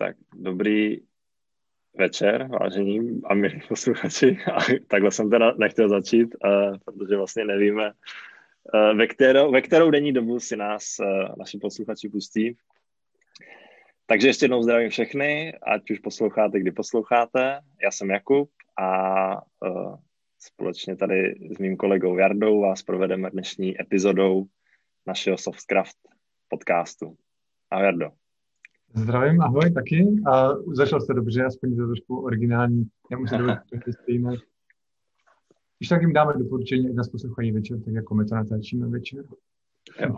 tak dobrý večer, vážení a milí posluchači. A takhle jsem teda nechtěl začít, uh, protože vlastně nevíme, uh, ve, kterou, ve kterou denní dobu si nás uh, naši posluchači pustí. Takže ještě jednou zdravím všechny, ať už posloucháte, kdy posloucháte. Já jsem Jakub a společně tady s mým kolegou Jardou vás provedeme dnešní epizodou našeho Softcraft podcastu. Ahoj Jardo. Zdravím, ahoj taky. A začal jste dobře, aspoň to trošku originální. Nemusím to stejné. Když tak jim dáme doporučení, ať nás poslouchají večer, tak jako my to natáčíme večer. Jo.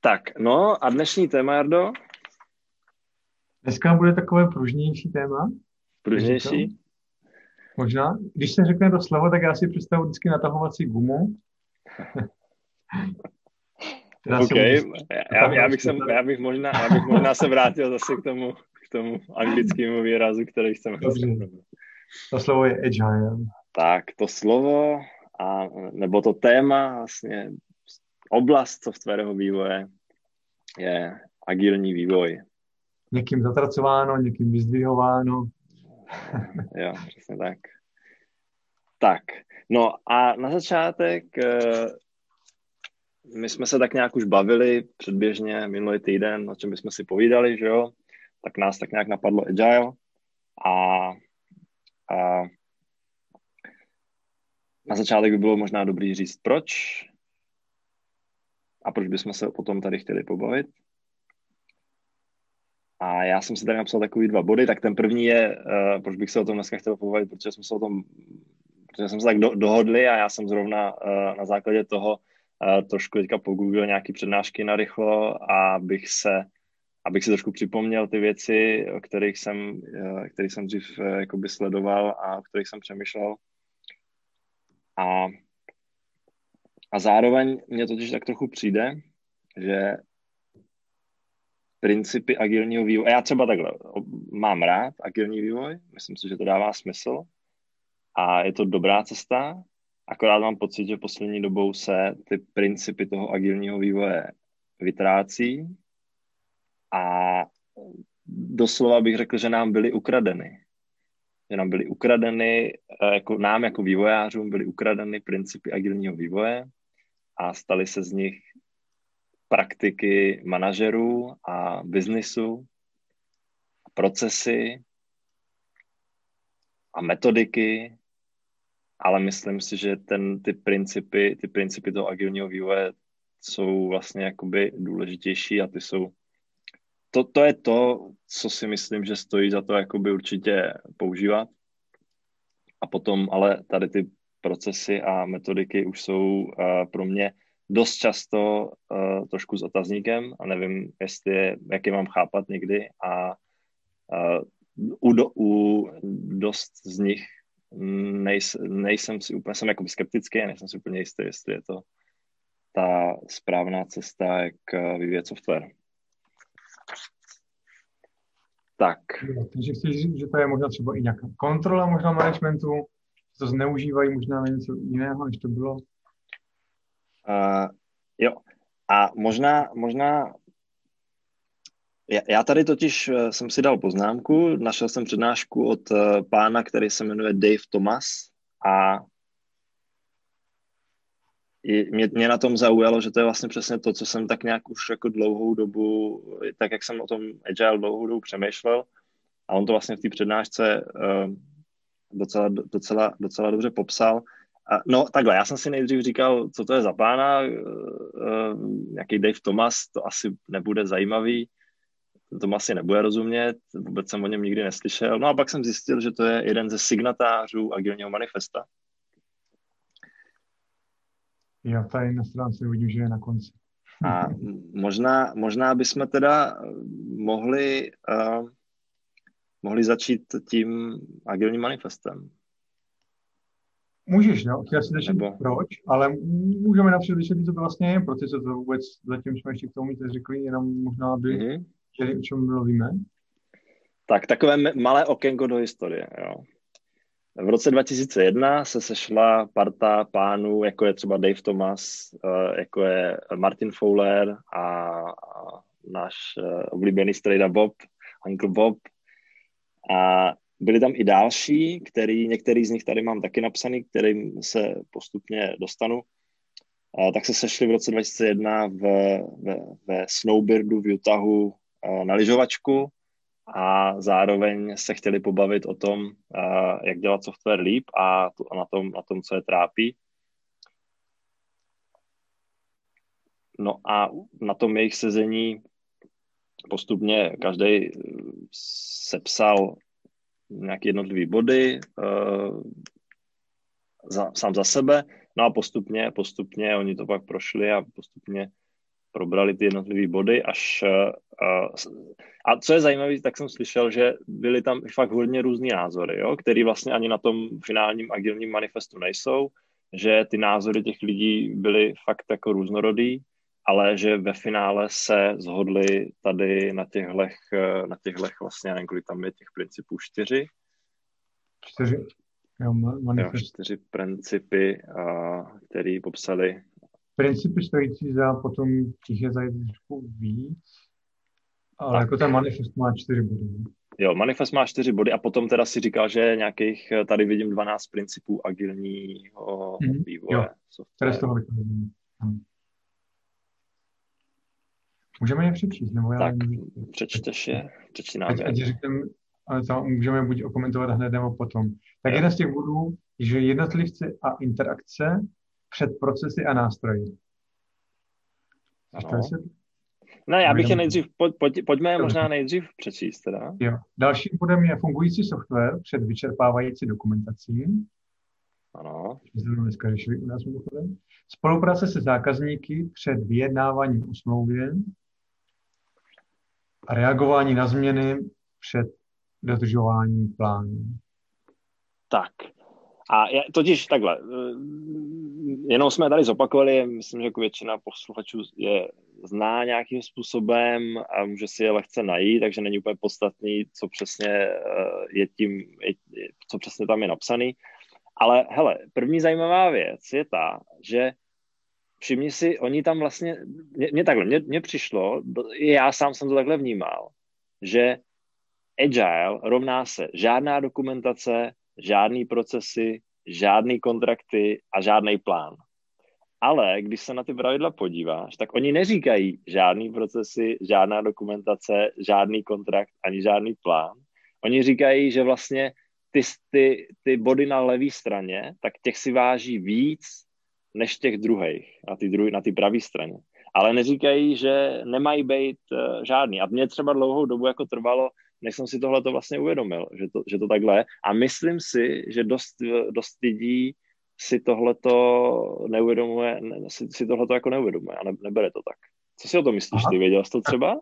Tak, no a dnešní téma, Jardo? Dneska bude takové pružnější téma. Pružnější? Možná. Když se řekne to slovo, tak já si představu vždycky natahovací gumu. OK, já, já, bych se, já, bych možná, já bych možná se vrátil zase k tomu, k tomu anglickému výrazu, který jsem To slovo je agile. Tak, to slovo, a, nebo to téma, vlastně oblast softwarového vývoje je agilní vývoj. Někým zatracováno, někým vyzdvihováno. jo, přesně tak. Tak, no a na začátek eh, my jsme se tak nějak už bavili předběžně minulý týden, o čem bychom si povídali, že jo, tak nás tak nějak napadlo Agile a, a na začátek by bylo možná dobrý říct, proč a proč bychom se potom tady chtěli pobavit. A já jsem si tady napsal takový dva body, tak ten první je, uh, proč bych se o tom dneska chtěl pobavit, protože jsme se o tom, protože jsme se tak do, dohodli a já jsem zrovna uh, na základě toho trošku teďka po Google nějaký přednášky na rychlo, abych se abych si trošku připomněl ty věci, o kterých jsem, eh, kterých jsem dřív eh, jakoby sledoval a o kterých jsem přemýšlel. A, a zároveň mě totiž tak trochu přijde, že principy agilního vývoje, já třeba takhle mám rád agilní vývoj, myslím si, že to dává smysl a je to dobrá cesta, Akorát mám pocit, že poslední dobou se ty principy toho agilního vývoje vytrácí a doslova bych řekl, že nám byly ukradeny. Že nám byly ukradeny, eh, jako nám jako vývojářům byly ukradeny principy agilního vývoje a staly se z nich praktiky manažerů a biznisu, procesy a metodiky ale myslím si, že ten, ty principy, ty principy toho agilního vývoje jsou vlastně jakoby důležitější a ty jsou to, to je to, co si myslím, že stojí za to jakoby určitě používat. A potom ale tady ty procesy a metodiky už jsou uh, pro mě dost často uh, trošku s otazníkem a nevím, jestli je, jak je mám chápat někdy a uh, u, do, u dost z nich nejs, nejsem si úplně, jsem jako skeptický nejsem si úplně jistý, jestli je to ta správná cesta, jak eh, vyvíjet software. Tak. Takže chci říct, že to je možná třeba i nějaká kontrola možná managementu, že to zneužívají možná na něco jiného, než to bylo? Uh, jo. A možná, možná já tady totiž eh, jsem si dal poznámku, našel jsem přednášku od eh, pána, který se jmenuje Dave Thomas a mě, mě na tom zaujalo, že to je vlastně přesně to, co jsem tak nějak už jako dlouhou dobu, tak jak jsem o tom Agile dlouhou dobu přemýšlel. A on to vlastně v té přednášce uh, docela, docela, docela dobře popsal. No takhle, já jsem si nejdřív říkal, co to je za pána, nějaký Dave Thomas, to asi nebude zajímavý, tomu asi nebude rozumět, vůbec jsem o něm nikdy neslyšel. No a pak jsem zjistil, že to je jeden ze signatářů agilního manifesta. Já tady na stránce vidím, že je na konci. A možná, možná bychom teda mohli, uh, mohli začít tím agilním manifestem. Můžeš, no, chtěl si slyšet Nebo... proč, ale můžeme napřed vysvětlit, co to vlastně je, protože to vůbec zatím jsme ještě k tomu nic neřekli, jenom možná by mm-hmm chtěli, o čem mluvíme? Tak takové malé okénko do historie. Jo. V roce 2001 se sešla parta pánů, jako je třeba Dave Thomas, eh, jako je Martin Fowler a náš uh, oblíbený strejda Bob, Uncle Bob. A byli tam i další, který, některý z nich tady mám taky napsaný, kterým se postupně dostanu. A tak se sešli v roce 2001 v, ve, ve Snowbirdu v Utahu na lyžovačku a zároveň se chtěli pobavit o tom, jak dělat software líp a na tom, na tom co je trápí. No a na tom jejich sezení postupně každý sepsal nějaké jednotlivé body uh, za, sám za sebe, no a postupně, postupně oni to pak prošli a postupně probrali ty jednotlivé body, až uh, a co je zajímavé, tak jsem slyšel, že byly tam fakt hodně různý názory, jo, který vlastně ani na tom finálním agilním manifestu nejsou, že ty názory těch lidí byly fakt jako různorodý, ale že ve finále se zhodli tady na těchto, na těchto vlastně, nevím, kolik tam je těch principů, čtyři? Čtyři. Jo, jo, čtyři principy, které popsali. Principy stojící za potom je zajít trošku víc, ale tak. jako ten manifest má čtyři body. Jo, manifest má čtyři body a potom teda si říkal, že nějakých, tady vidím 12 principů agilního mm-hmm. vývoje. Jo, které z toho vychází. Můžeme je přečíst, nebo já... Tak, přečteš je, přečti nám ať, ať říkám, ale to můžeme buď okomentovat hned nebo potom. Tak jeden z těch bodů, že jednotlivci a interakce před procesy a nástroji. No. Ne, já bych je nejdřív, pojď, pojď, pojďme je možná nejdřív přečíst teda. Jo. Dalším bodem je fungující software před vyčerpávající dokumentací. Ano. Dneska řešili u nás Spolupráce se zákazníky před vyjednáváním o smlouvě a reagování na změny před dodržováním plánu. Tak. A je, totiž takhle, eh, jenom jsme tady zopakovali, myslím, že jako většina posluchačů je zná nějakým způsobem a může si je lehce najít, takže není úplně podstatný, co přesně eh, je tím, je, co přesně tam je napsaný. Ale hele, první zajímavá věc je ta, že všimni si, oni tam vlastně, mě, takhle, mně přišlo, já sám jsem to takhle vnímal, že agile rovná se žádná dokumentace, žádný procesy, žádný kontrakty a žádný plán. Ale když se na ty pravidla podíváš, tak oni neříkají žádný procesy, žádná dokumentace, žádný kontrakt ani žádný plán. Oni říkají, že vlastně ty, ty, ty body na levé straně, tak těch si váží víc než těch druhých, na ty, druhý, na ty pravé straně. Ale neříkají, že nemají být uh, žádný. A mě třeba dlouhou dobu jako trvalo, než jsem si tohle to vlastně uvědomil, že to, že to takhle je. A myslím si, že dost, dost lidí si tohleto neuvědomuje, ne, si, si tohleto jako neuvědomuje a ne, nebere to tak. Co si o to myslíš? Aha. Ty věděl jsi to třeba?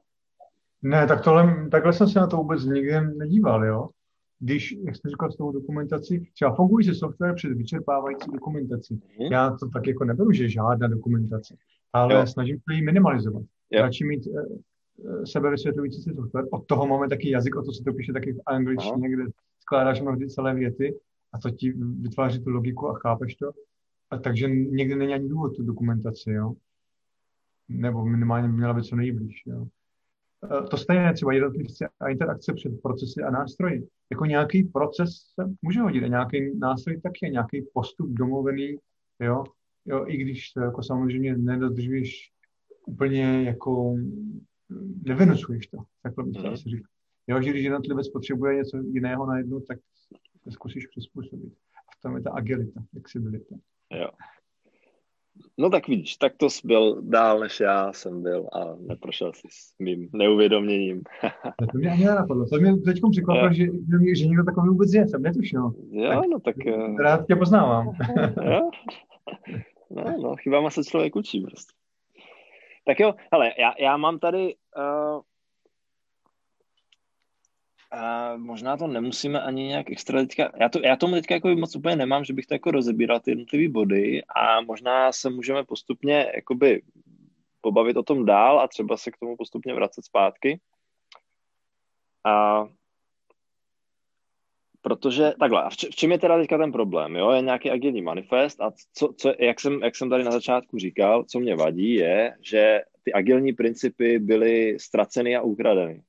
Ne, tak tohle, takhle jsem se na to vůbec nikdy nedíval, jo když, jak jste říkal, s tou dokumentací, třeba fungující software před vyčerpávající dokumentací. Mm. Já to tak jako neberu, že žádná dokumentace, ale jo. snažím se ji minimalizovat. Jo. Radši mít e, sebevysvětlující si software. Od toho máme taky jazyk, o to se to píše taky v angličtině, kde skládáš mnohdy celé věty a to ti vytváří tu logiku a chápeš to. A takže někdy není ani důvod tu dokumentaci, jo. Nebo minimálně měla být co nejblíž, jo. Eh, to stejné třeba jednotlivci a interakce před procesy a nástroji. Jako nějaký proces se může hodit a nějaký nástroj taky je nějaký postup domluvený, jo, jo i když to jako samozřejmě nedodržuješ úplně jako nevynucuješ to, takhle bych to mm. asi říkal. Jo, že když jednotlivec potřebuje něco jiného najednou, tak to zkusíš přizpůsobit. A v tom je ta agilita, flexibilita. Jo. No tak vidíš, tak to jsi byl dál, než já jsem byl a neprošel jsi s mým neuvědoměním. to mě ani nenapadlo. To mě teď překvapilo, že, že, že někdo takový vůbec je, jsem netušil. Jo, tak, no tak... Eh, rád tě poznávám. jo? No, no, chybama se člověk učí prostě. Tak jo, hele, já, já mám tady uh, a možná to nemusíme ani nějak extra teďka, já, to, já tomu teďka jako moc úplně nemám, že bych to jako rozebíral ty jednotlivé body a možná se můžeme postupně jakoby pobavit o tom dál a třeba se k tomu postupně vracet zpátky. A protože takhle, a v, čem je teda teďka ten problém, jo, je nějaký agilní manifest a co, co, jak, jsem, jak jsem tady na začátku říkal, co mě vadí je, že ty agilní principy byly ztraceny a ukradeny.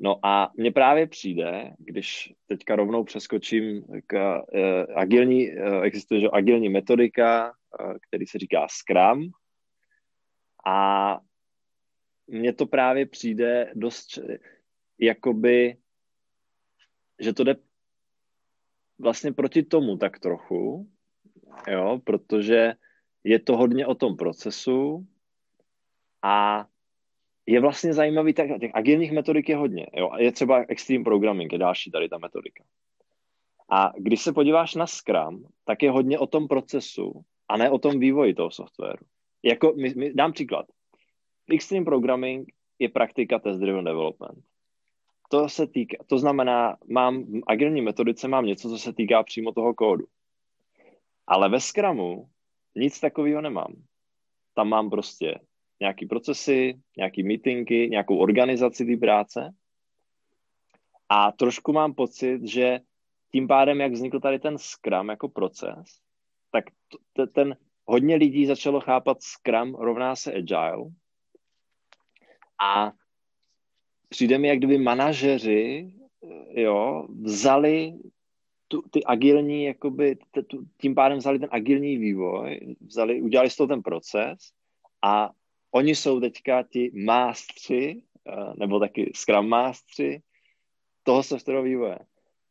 No a mně právě přijde, když teďka rovnou přeskočím k uh, agilní, uh, existuje že agilní metodika, uh, který se říká Scrum a mně to právě přijde dost jakoby, že to jde vlastně proti tomu tak trochu, jo, protože je to hodně o tom procesu a je vlastně zajímavý, tak těch agilních metodik je hodně. Jo? Je třeba extreme programming, je další tady ta metodika. A když se podíváš na Scrum, tak je hodně o tom procesu a ne o tom vývoji toho softwaru. Jako, my, my, dám příklad. Extreme programming je praktika test-driven development. To se týká, to znamená, mám v agilní metodice mám něco, co se týká přímo toho kódu. Ale ve Scrumu nic takového nemám. Tam mám prostě nějaký procesy, nějaký meetingy, nějakou organizaci té práce. A trošku mám pocit, že tím pádem, jak vznikl tady ten Scrum jako proces, tak t- ten hodně lidí začalo chápat Scrum rovná se Agile. A přijde mi, jak kdyby manažeři jo, vzali tu, ty agilní, jakoby, t, tu, tím pádem vzali ten agilní vývoj, vzali, udělali z toho ten proces a oni jsou teďka ti mástři, eh, nebo taky Scrum mástři toho softwarového vývoje.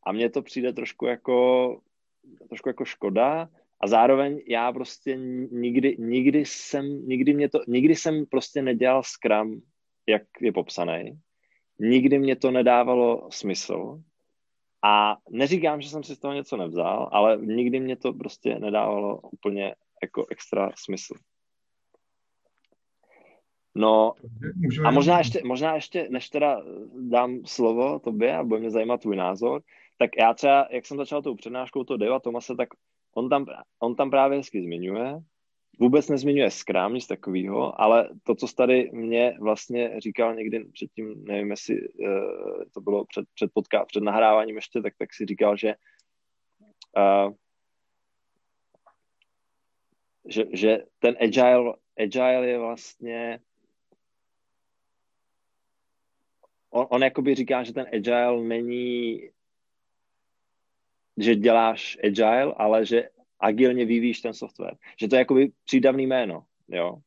A mně to přijde trošku jako, trošku jako škoda a zároveň já prostě nikdy, nikdy jsem, nikdy mě to, nikdy jsem prostě nedělal Scrum, jak je popsaný. Nikdy mě to nedávalo smysl. A neříkám, že jsem si z toho něco nevzal, ale nikdy mě to prostě nedávalo úplně jako extra smysl. No a možná ještě, možná ještě, než teda dám slovo tobě a bude mě zajímat tvůj názor, tak já třeba, jak jsem začal tou přednáškou toho Deva Tomase, tak on tam, on tam právě hezky zmiňuje, vůbec nezmiňuje Scrum, nic takového, ale to, co tady mě vlastně říkal někdy předtím, nevím, jestli uh, to bylo před, před, podká, před nahráváním ještě, tak, tak si říkal, že uh, že, že ten agile, agile je vlastně on, on jakoby říká, že ten agile není, že děláš agile, ale že agilně vyvíjíš ten software. Že to je jakoby přídavný jméno, jo.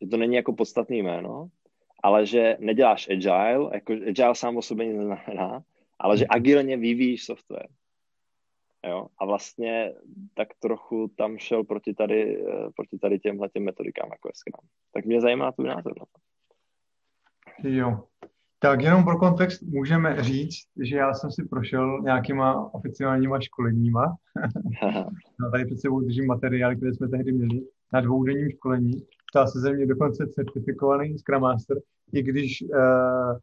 Že to není jako podstatný jméno, ale že neděláš agile, jako agile sám o sobě neznamená, ale že agilně vyvíjíš software. Jo? A vlastně tak trochu tam šel proti tady, eh, proti tady těmhle těm metodikám, jako je Scrum. Tak mě zajímá tvůj názor na to. Jo, tak jenom pro kontext můžeme říct, že já jsem si prošel nějakýma oficiálníma školeníma. no, tady před sebou držím materiály, které jsme tehdy měli na dvoudenním školení. Stal se ze mě dokonce certifikovaný Scrum Master, i když uh,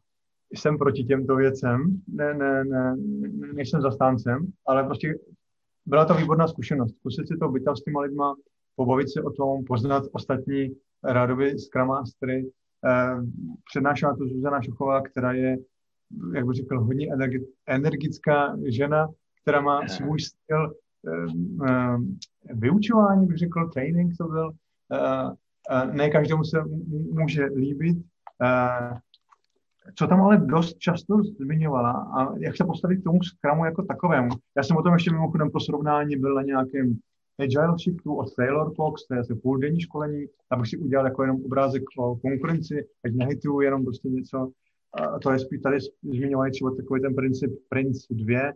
jsem proti těmto věcem, ne, ne, ne, ne, nejsem zastáncem, ale prostě byla to výborná zkušenost. Zkusit si to bytat s těma lidma, pobavit se o tom, poznat ostatní rádoby Scrum Mastery, Eh, přednášela to Zuzana Šuchová, která je, jak bych řekl, hodně energická žena, která má svůj styl eh, eh, vyučování, bych řekl, training to byl. Ne každému se může líbit. Co tam ale dost často zmiňovala a jak se postavit k tomu skramu jako takovému. Já jsem o tom ještě mimochodem po srovnání byl na nějakém Agile Shiftu od Taylor Cox, to je asi půldenní školení, abych si udělal jako jenom obrázek o konkurenci, ať nehituju jenom prostě něco. A to je spíš tady zmiňovaný třeba takový ten princip Prince 2,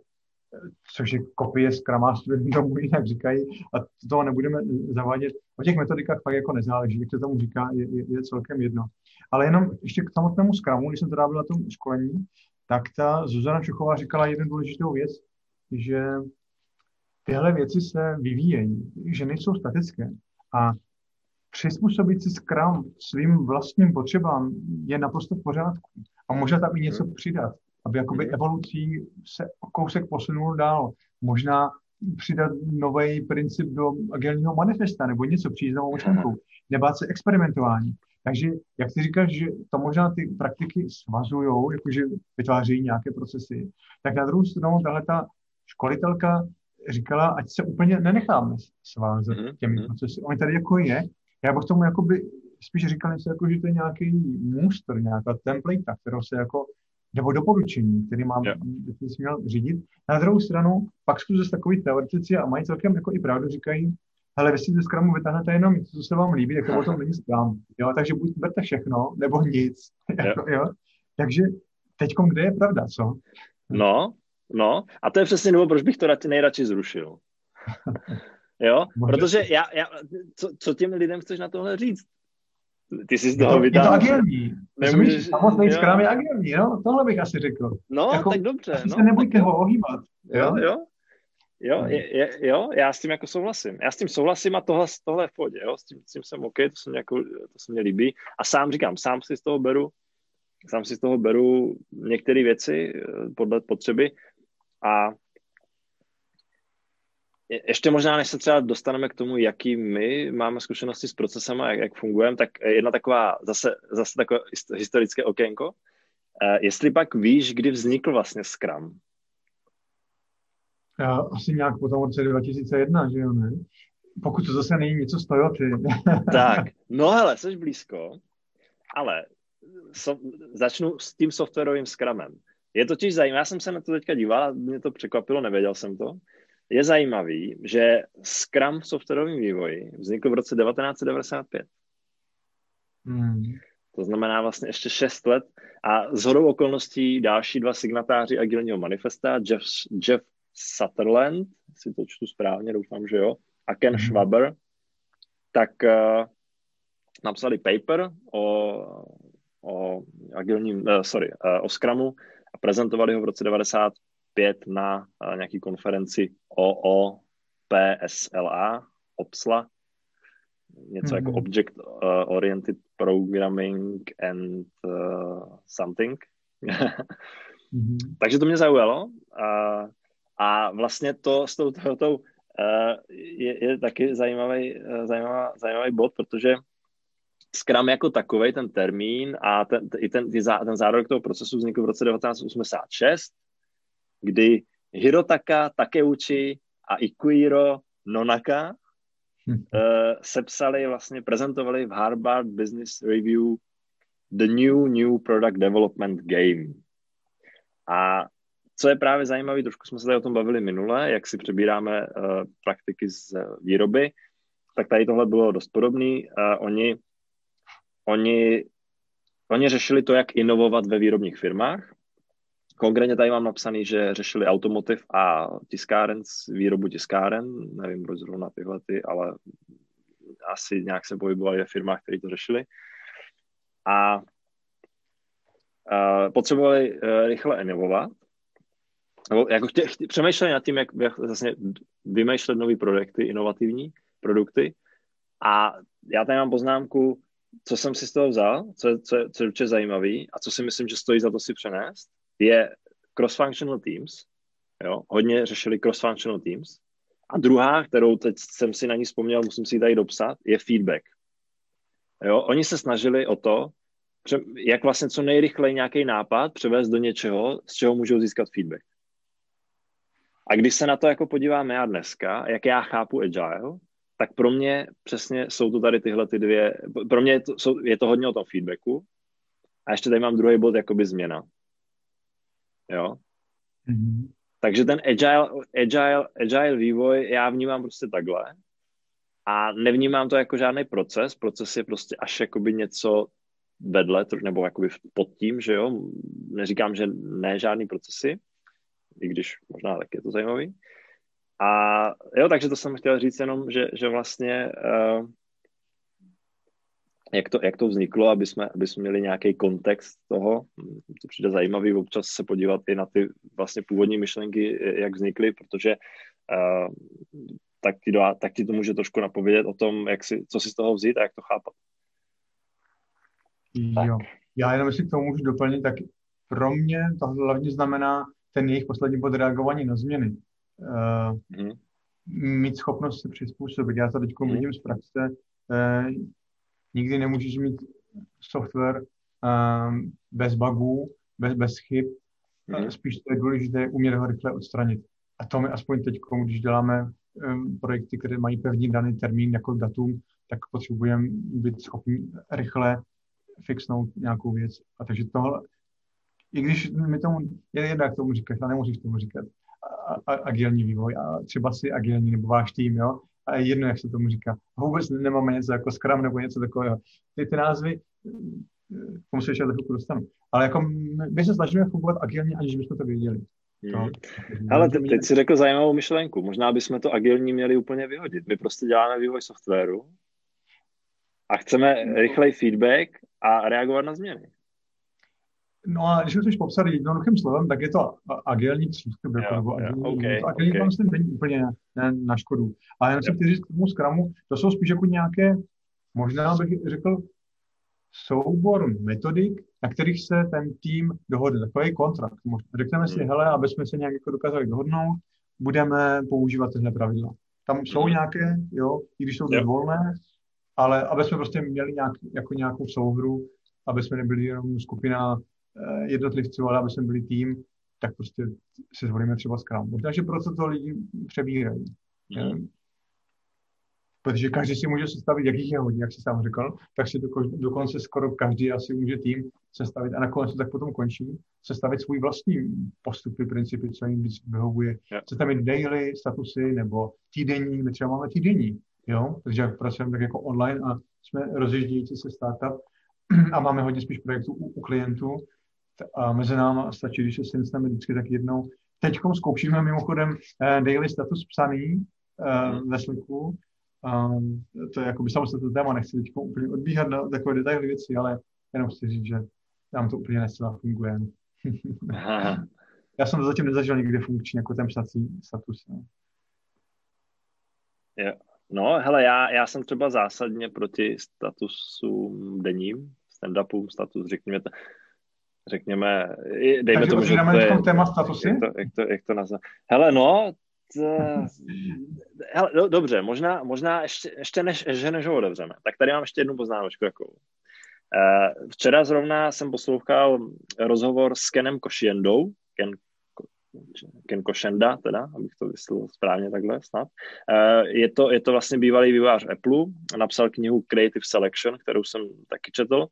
což je kopie z Mastery, tomu jinak říkají, a toho nebudeme zavádět. O těch metodikách pak jako nezáleží, jak se tomu říká, je, je, je celkem jedno. Ale jenom ještě k samotnému Scrumu, když jsem teda byl na tom školení, tak ta Zuzana Čuchová říkala jednu důležitou věc, že tyhle věci se vyvíjejí, že nejsou statické. A přizpůsobit si Scrum svým vlastním potřebám je naprosto v pořádku. A možná tam i něco přidat, aby jakoby mhm. evolucí se kousek posunul dál. Možná přidat nový princip do agilního manifesta nebo něco přijít novou myšlenkou. Nebát se experimentování. Takže, jak ty říkáš, že to možná ty praktiky svazují, jakože vytváří nějaké procesy, tak na druhou stranu tahle ta školitelka říkala, ať se úplně nenecháme svázat mm-hmm. těmi mhm. procesy. Oni tady jako je. Já bych tomu jakoby spíš říkal něco jako, že to je nějaký můstr, nějaká template, kterou se jako nebo doporučení, který mám, yeah. si měl řídit. Na druhou stranu, pak jsou zase takový teoretici a mají celkem jako i pravdu, říkají, hele, vy si ze Scrumu vytáhnete jenom něco, co se vám líbí, tak to potom není Scrum. Jo? Takže buď berte všechno, nebo nic. Yeah. jako, jo? Takže teď kde je pravda, co? No, no, a to je přesně důvod, proč bych to nejradši zrušil. Jo, protože já, já co, co těm lidem chceš na tohle říct? Ty jsi z toho vydal. Je to agilní. Nemůžeš... Samotný Scrum je agilní, no? Tohle bych asi řekl. No, jako, tak dobře. No. se nebojte ho ohýbat. Jo, jo. Jo, je, je, jo, já s tím jako souhlasím. Já s tím souhlasím a tohle, tohle je v pohodě, jo, s tím, s tím jsem OK, to se, mě jako, to se mě líbí. A sám říkám, sám si z toho beru, sám si z toho beru některé věci eh, podle potřeby a ještě možná, než se třeba dostaneme k tomu, jaký my máme zkušenosti s procesem a jak, jak fungujeme, tak jedna taková, zase, zase takové historické okénko. Uh, jestli pak víš, kdy vznikl vlastně Scrum? Já, asi nějak po tom roce 2001, že jo, ne? Pokud to zase není něco z Toyoty. tak, no hele, jsi blízko, ale so, začnu s tím softwarovým Scrumem. Je totiž zajímavé, já jsem se na to teďka díval, mě to překvapilo, nevěděl jsem to je zajímavý, že Scrum v softwarovém vývoji vznikl v roce 1995. Hmm. To znamená vlastně ještě 6 let a z hodou okolností další dva signatáři agilního manifesta, Jeff, Jeff Sutherland, si to čtu správně, doufám, že jo, a Ken hmm. Schwaber, tak uh, napsali paper o, o agilním, uh, sorry, uh, o Scrumu a prezentovali ho v roce 90 pět na uh, nějaký konferenci OOPSLA, OPSLA, něco mm-hmm. jako mhm. Object uh, Oriented Programming and uh, something. mm-hmm. Takže to mě zaujalo uh, a vlastně to s tou uh, je, je taky zajímavý, uh, zajímavá, zajímavý bod, protože Scrum jako takový, ten termín a ten, i ten, ten zárodek toho procesu vznikl v roce 1986 kdy Hirotaka Takeuchi a Ikuiro Nonaka uh, sepsali, vlastně prezentovali v Harvard Business Review The New New Product Development Game. A co je právě zajímavé, trošku jsme se tady o tom bavili minule, jak si přebíráme uh, praktiky z výroby, tak tady tohle bylo dost podobné. Uh, oni, oni, oni řešili to, jak inovovat ve výrobních firmách Konkrétně tady mám napsaný, že řešili automotiv a tiskáren, výrobu tiskáren, nevím proč zrovna tyhle ty, ale asi nějak se pohybovali ve firmách, které to řešili. A uh, potřebovali uh, rychle inovovat, nebo jako chtě, chtě, přemýšleli nad tím, jak, jak vlastně vymýšlet nové projekty, inovativní produkty. A já tady mám poznámku, co jsem si z toho vzal, co je, co je, co je určitě zajímavý a co si myslím, že stojí za to si přenést je cross-functional teams. Jo? Hodně řešili cross-functional teams. A druhá, kterou teď jsem si na ní vzpomněl, musím si ji tady dopsat, je feedback. Jo? Oni se snažili o to, jak vlastně co nejrychleji nějaký nápad převést do něčeho, z čeho můžou získat feedback. A když se na to jako podíváme já dneska, jak já chápu agile, tak pro mě přesně jsou to tady tyhle ty dvě, pro mě je to, jsou, je to hodně o tom feedbacku a ještě tady mám druhý bod, jakoby změna. Jo? Mm-hmm. Takže ten agile, agile, agile vývoj já vnímám prostě takhle a nevnímám to jako žádný proces. Proces je prostě až jakoby něco vedle, nebo jakoby pod tím, že jo. Neříkám, že ne žádný procesy, i když možná tak je to zajímavý. A jo, takže to jsem chtěl říct jenom, že, že vlastně uh, jak to, jak to vzniklo, aby jsme, aby jsme měli nějaký kontext toho. To přijde zajímavý občas se podívat i na ty vlastně původní myšlenky, jak vznikly, protože uh, tak, ti do, tak ti to může trošku napovědět o tom, jak si, co si z toho vzít a jak to chápat. Jo. Já jenom si k tomu můžu doplnit, tak pro mě to hlavně znamená ten jejich poslední bod reagování na změny. Uh, mm. Mít schopnost se přizpůsobit. Já to teď mm. vidím z praxe. Uh, nikdy nemůžeš mít software um, bez bugů, bez, bez chyb. Mm-hmm. Spíš to je důležité umět ho rychle odstranit. A to my aspoň teď, když děláme um, projekty, které mají pevný daný termín jako datum, tak potřebujeme být schopni rychle fixnout nějakou věc. A takže tohle, i když mi tomu, je jedno, jak tomu říkáš, ale nemusíš tomu říkat a, a, agilní vývoj a třeba si agilní nebo váš tým, jo, a je jedno, jak se tomu říká. Vůbec nemáme něco jako Scrum nebo něco takového. Ty, ty názvy, k tomu se ještě trochu dostanu. Ale jako my se snažíme fungovat agilně, aniž bychom to věděli. Hmm. Ale te, teď si řekl zajímavou myšlenku. Možná bychom to agilní měli úplně vyhodit. My prostě děláme vývoj softwaru a chceme rychlej feedback a reagovat na změny. No a když to chceš popsat jednoduchým slovem, tak je to agilní přístup. Jako, nebo agilní, okay, to agilní okay. myslím není úplně ne, na škodu. Ale jenom si chci říct k tomu Scrumu, to jsou spíš jako nějaké, možná bych řekl, soubor metodik, na kterých se ten tým dohodne. Takový kontrakt. Řekneme si, hmm. hele, aby jsme se nějak jako dokázali dohodnout, budeme používat tyhle pravidla. Tam jsou hmm. nějaké, jo, i když jsou yep. volné, ale aby jsme prostě měli nějak, jako nějakou souhru, aby jsme nebyli jenom skupina jednotlivců, ale aby jsme byli tým, tak prostě si zvolíme třeba Scrum. Možná, že proto to lidi přebírají. Mm protože každý si může sestavit, jakých je hodně, jak jsi sám řekl, tak si dokonce skoro každý asi může tým sestavit a nakonec to tak potom končí, sestavit svůj vlastní postupy, principy, co jim víc vyhovuje. Yeah. Chce tam mít daily statusy nebo týdenní, my třeba máme týdenní, jo, protože pracujeme tak jako online a jsme rozjíždějící se startup a máme hodně spíš projektů u, u klientů a mezi náma stačí, když se syncneme vždycky tak jednou. Teď zkoušíme mimochodem uh, daily status psaný uh, ve Slacku, Um, to je jakoby samostatné téma, nechci teď úplně odbíhat na takové detaily věci, ale jenom chci říct, že nám to úplně nescela funguje. Já jsem to zatím nezažil nikdy funkčně, jako ten psací status. No. Jo. No, hele, já, já jsem třeba zásadně proti statusům denním, stand-upům, status, řekněme, řekněme, dejme Takže tomu, že to je, téma statusy? Jak to, jak to, jak to nazvat? Hele, no, Eh, hele, do, dobře, možná, možná ještě, ještě než, že než ho otevřeme, tak tady mám ještě jednu poznámočku takovou. Eh, včera zrovna jsem poslouchal rozhovor s Kenem Košiendou, Ken, Ken Košenda, teda, abych to vyslovil správně takhle snad. Eh, je to, je to vlastně bývalý vývář Apple, napsal knihu Creative Selection, kterou jsem taky četl.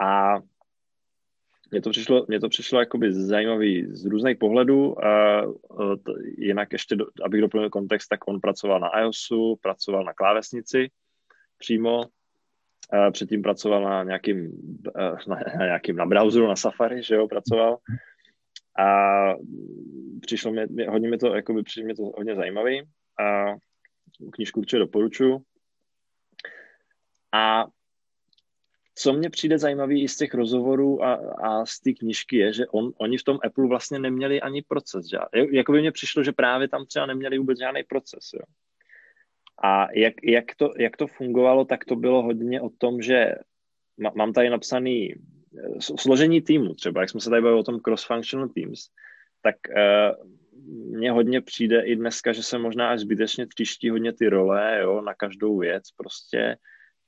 A mně to přišlo, mně to přišlo jakoby zajímavý z různých pohledů. A, e, to, jinak ještě, do, abych doplnil kontext, tak on pracoval na iOSu, pracoval na klávesnici přímo, a předtím pracoval na nějakým, e, na, na nějakým, na browseru, na Safari, že jo, pracoval. A přišlo mě, mě hodně mi to, jakoby, přišlo mě to hodně zajímavý. A knižku určitě doporučuji. A co mně přijde zajímavý i z těch rozhovorů a, a z té knížky je, že on, oni v tom Apple vlastně neměli ani proces. Že? Jako by mně přišlo, že právě tam třeba neměli vůbec žádný proces. Jo? A jak, jak, to, jak to fungovalo, tak to bylo hodně o tom, že mám tady napsaný eh, složení týmu třeba, jak jsme se tady bavili o tom cross-functional teams, tak uh, mně hodně přijde i dneska, že se možná až zbytečně tříští hodně ty role jo, na každou věc prostě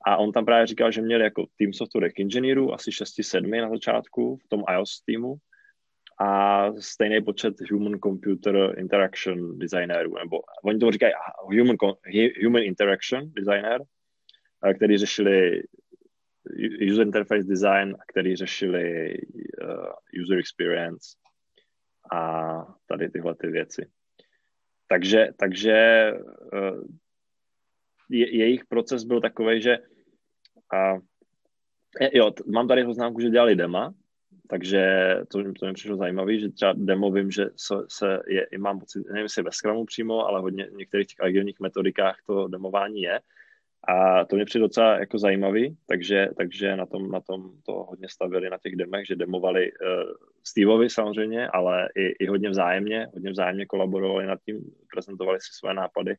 a on tam právě říkal, že měl jako tým software inženýrů, asi 6-7 na začátku v tom iOS týmu a stejný počet human computer interaction designérů, nebo oni to říkají human, human interaction designer, který řešili user interface design, který řešili uh, user experience a tady tyhle ty věci. Takže, takže uh, je, jejich proces byl takový, že a jo, mám tady poznámku, že dělali dema, takže to, to mi přišlo zajímavé, že třeba demo vím, že se, se je, i mám pocit, nevím, jestli ve Scrumu přímo, ale hodně v některých těch agilních metodikách to demování je. A to mě přijde docela jako zajímavý, takže, takže na, tom, na tom to hodně stavili na těch demech, že demovali uh, Steveovi samozřejmě, ale i, i hodně vzájemně, hodně vzájemně kolaborovali nad tím, prezentovali si své nápady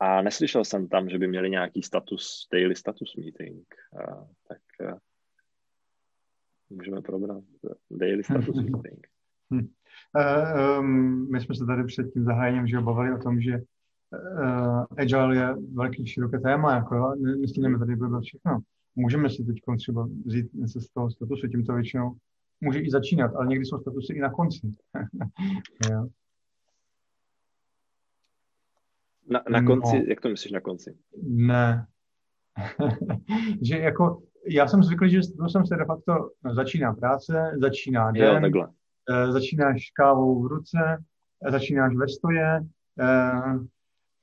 a neslyšel jsem tam, že by měli nějaký status, daily status meeting. A, tak a, můžeme probrat daily status meeting. Hmm. Uh, um, my jsme se tady před tím zahájením že bavili o tom, že uh, agile je velký široké téma, jako nestíneme tady vůbec všechno. Můžeme si teď třeba vzít něco z toho statusu, tímto většinou může i začínat, ale někdy jsou statusy i na konci. Na, na konci, no, jak to myslíš na konci? Ne. že jako, já jsem zvyklý, že to jsem se de facto začíná práce, začíná den, jo, takhle. E, začínáš kávou v ruce, začínáš ve stoje, e,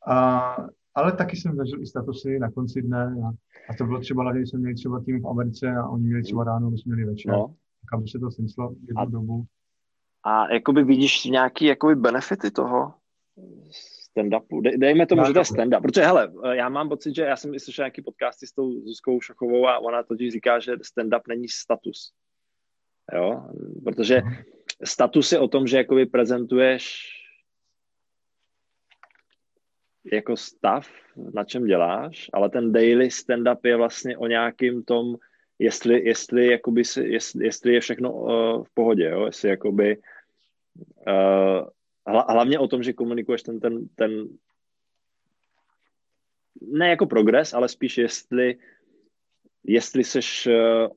a, ale taky jsem zažil i statusy na konci dne a, a to bylo třeba, když jsme měli třeba tým v Americe a oni měli třeba ráno, my jsme měli večer. No. Tak aby se to sneslo jednu a, dobu. A jakoby vidíš nějaký jakoby benefity toho stand-upu? De, dejme tomu, že to je stand-up. Protože hele, já mám pocit, že já jsem slyšel nějaký podcasty s tou Zuzkou Šachovou a ona totiž říká, že stand-up není status. Jo? Protože mhm. status je o tom, že jakoby prezentuješ jako stav, na čem děláš, ale ten daily stand-up je vlastně o nějakým tom, jestli, jestli, jakoby, jestli, jestli je všechno uh, v pohodě, jo? jestli jakoby uh, hlavně o tom, že komunikuješ ten, ten, ten ne jako progres, ale spíš jestli jestli seš, uh,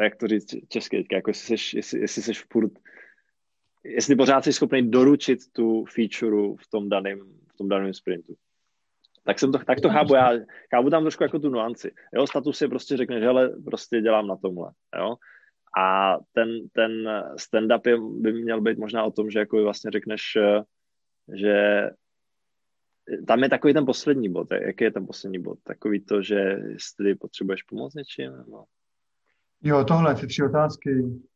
jak to říct česky, jako jestli seš, jestli, jestli seš furt, jestli pořád jsi schopný doručit tu featureu v tom daném, v tom daném sprintu. Tak, jsem to, tak to chápu, já chápu tam trošku jako tu nuanci. Jo, status je prostě řekne, že hele, prostě dělám na tomhle, jo. A ten, ten stand-up je, by měl být možná o tom, že jako vlastně řekneš, že tam je takový ten poslední bod. Jaký je ten poslední bod? Takový to, že jestli potřebuješ pomoc něčím? Nebo... Jo, tohle, ty tři otázky.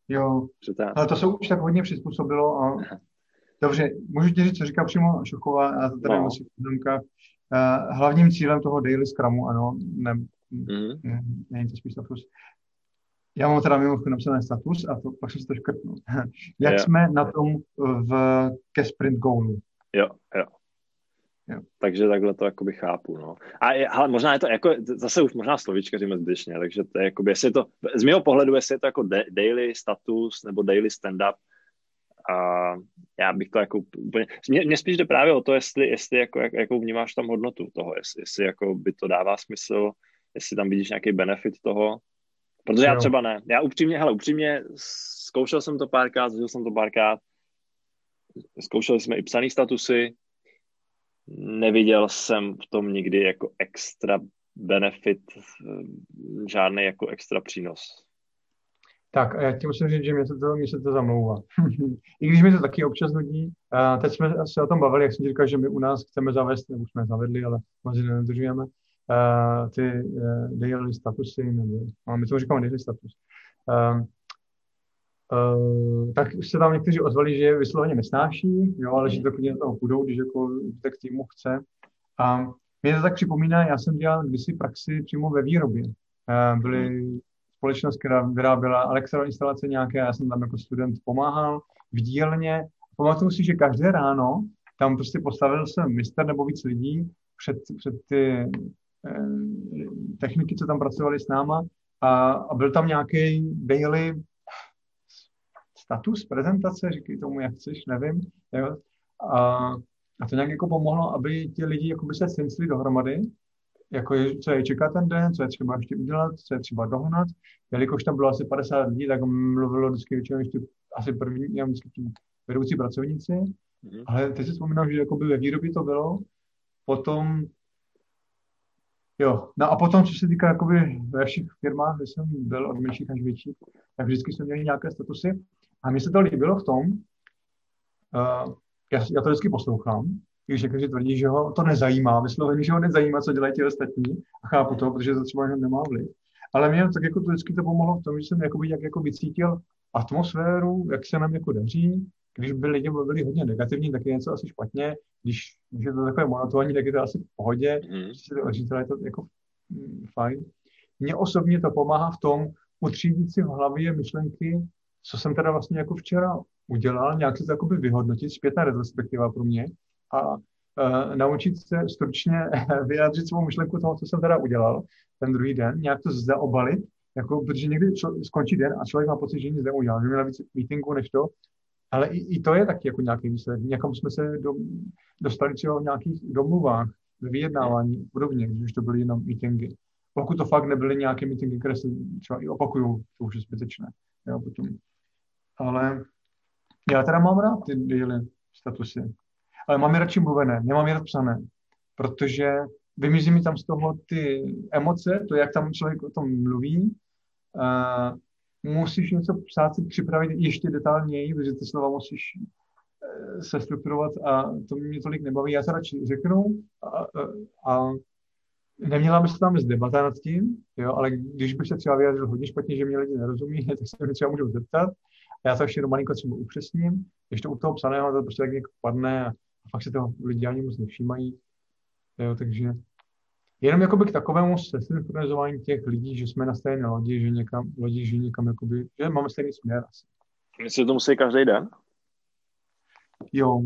Jo, ale to se už tak hodně přizpůsobilo. A... Dobře, můžu ti říct, co říká přímo Šoková, a to tady no. musím Uh, hlavním cílem toho daily scrumu, ano, ne, mm. ne, není to spíš status. Já mám teda mimochodem napsané status a to, pak jsem si to škrtnul. Jak yeah. jsme na tom v, ke sprint goalu? Jo, jo. Jo. Takže takhle to jakoby chápu, no. A je, ale možná je to jako, zase už možná slovíčkaříme zbytečně, takže to je jakoby, jestli je to, z mého pohledu, jestli je to jako de, daily status nebo daily stand-up, a já bych to jako úplně, mě, mě spíš jde právě o to, jestli, jestli jako, jak, jakou vnímáš tam hodnotu toho, jestli, jestli jako by to dává smysl, jestli tam vidíš nějaký benefit toho, protože já třeba ne. Já upřímně, hele, upřímně zkoušel jsem to párkrát, zažil jsem to párkrát, zkoušeli jsme i psaný statusy, neviděl jsem v tom nikdy jako extra benefit, žádný jako extra přínos. Tak a já ti musím říct, že mě se to, mě se to zamlouvá. I když mi to taky občas nudí. A teď jsme se o tom bavili, jak jsem říkal, že my u nás chceme zavést, nebo jsme zavedli, ale moc nedržujeme, ty uh, daily statusy, nebo no, my to říkáme daily status. Uh, Uh, tak se tam někteří ozvali, že je vysloveně nesnáší, jo, ale že to klidně toho půjdou, když jako tak týmu chce. A mě to tak připomíná, já jsem dělal kdysi praxi přímo ve výrobě. Uh, byly společnost, která vyráběla elektroinstalace nějaké, já jsem tam jako student pomáhal v dílně. Pamatuju si, že každé ráno tam prostě postavil se mister nebo víc lidí před, před ty techniky, co tam pracovali s náma a, a byl tam nějaký daily status, prezentace, říkej tomu, jak chceš, nevím. Jo? A, a to nějak jako pomohlo, aby ti lidi jako by se sensli dohromady jako je, co je čeká ten den, co je třeba ještě udělat, co je třeba dohnat. Jelikož tam bylo asi 50 lidí, tak mluvilo vždycky většinou ještě asi první, já vždycky tím vedoucí pracovníci. Mm-hmm. Ale teď si vzpomínám, že jakoby ve výrobě to bylo. Potom, jo, no a potom, co se týká jakoby ve všech firmách, kde jsem byl od menších až větších, tak vždycky jsme měli nějaké statusy. A mně se to líbilo v tom, uh, já, já to vždycky poslouchám, když někteří tvrdí, že ho to nezajímá, vysloveně, že ho nezajímá, co dělají ti ostatní. A chápu to, protože to třeba nemá vliv. Ale mě tak jako to vždycky to pomohlo v tom, že jsem jakoby, jak jako vycítil atmosféru, jak se nám jako daří. Když by lidi byli hodně negativní, tak je něco asi špatně. Když, když je to takové monotónní, tak je to asi v pohodě. Mm. Když si to říct, je to jako mm, fajn. Mně osobně to pomáhá v tom, utřídit si v hlavě myšlenky, co jsem teda vlastně jako včera udělal, nějak se to jakoby vyhodnotit, zpětná retrospektiva pro mě, a uh, naučit se stručně vyjádřit svou myšlenku toho, co jsem teda udělal ten druhý den, nějak to zaobalit, jako, protože někdy člo, skončí den a člověk má pocit, že nic neudělal, že měl víc meetingu než to, ale i, i to je taky jako nějaký výsledek. Někam jsme se do, dostali třeba v nějakých domluvách, vyjednávání podobně, když to byly jenom meetingy. Pokud to fakt nebyly nějaké meetingy, které se třeba i opakují, to už je zbytečné. Jo, potom. Ale já teda mám rád ty daily statusy ale mám je radši mluvené, nemám je rád psané, protože vymizí mi tam z toho ty emoce, to, jak tam člověk o tom mluví. Uh, musíš něco psát si připravit ještě detailněji, protože ty slova musíš uh, se strukturovat a to mě tolik nebaví. Já se radši řeknu a, a, a neměla by se tam debata nad tím, jo, ale když bych se třeba vyjádřil hodně špatně, že mě lidi nerozumí, tak se mě třeba můžu zeptat. A já se ještě malinko třeba upřesním. To u toho psaného to prostě tak nějak padne a fakt se toho lidi ani moc nevšímají. Jo, takže jenom jakoby k takovému sesynchronizování těch lidí, že jsme na stejné lodi, že někam, lodi, že někam jakoby, že máme stejný směr asi. Myslíte, že to musí každý den? Jo.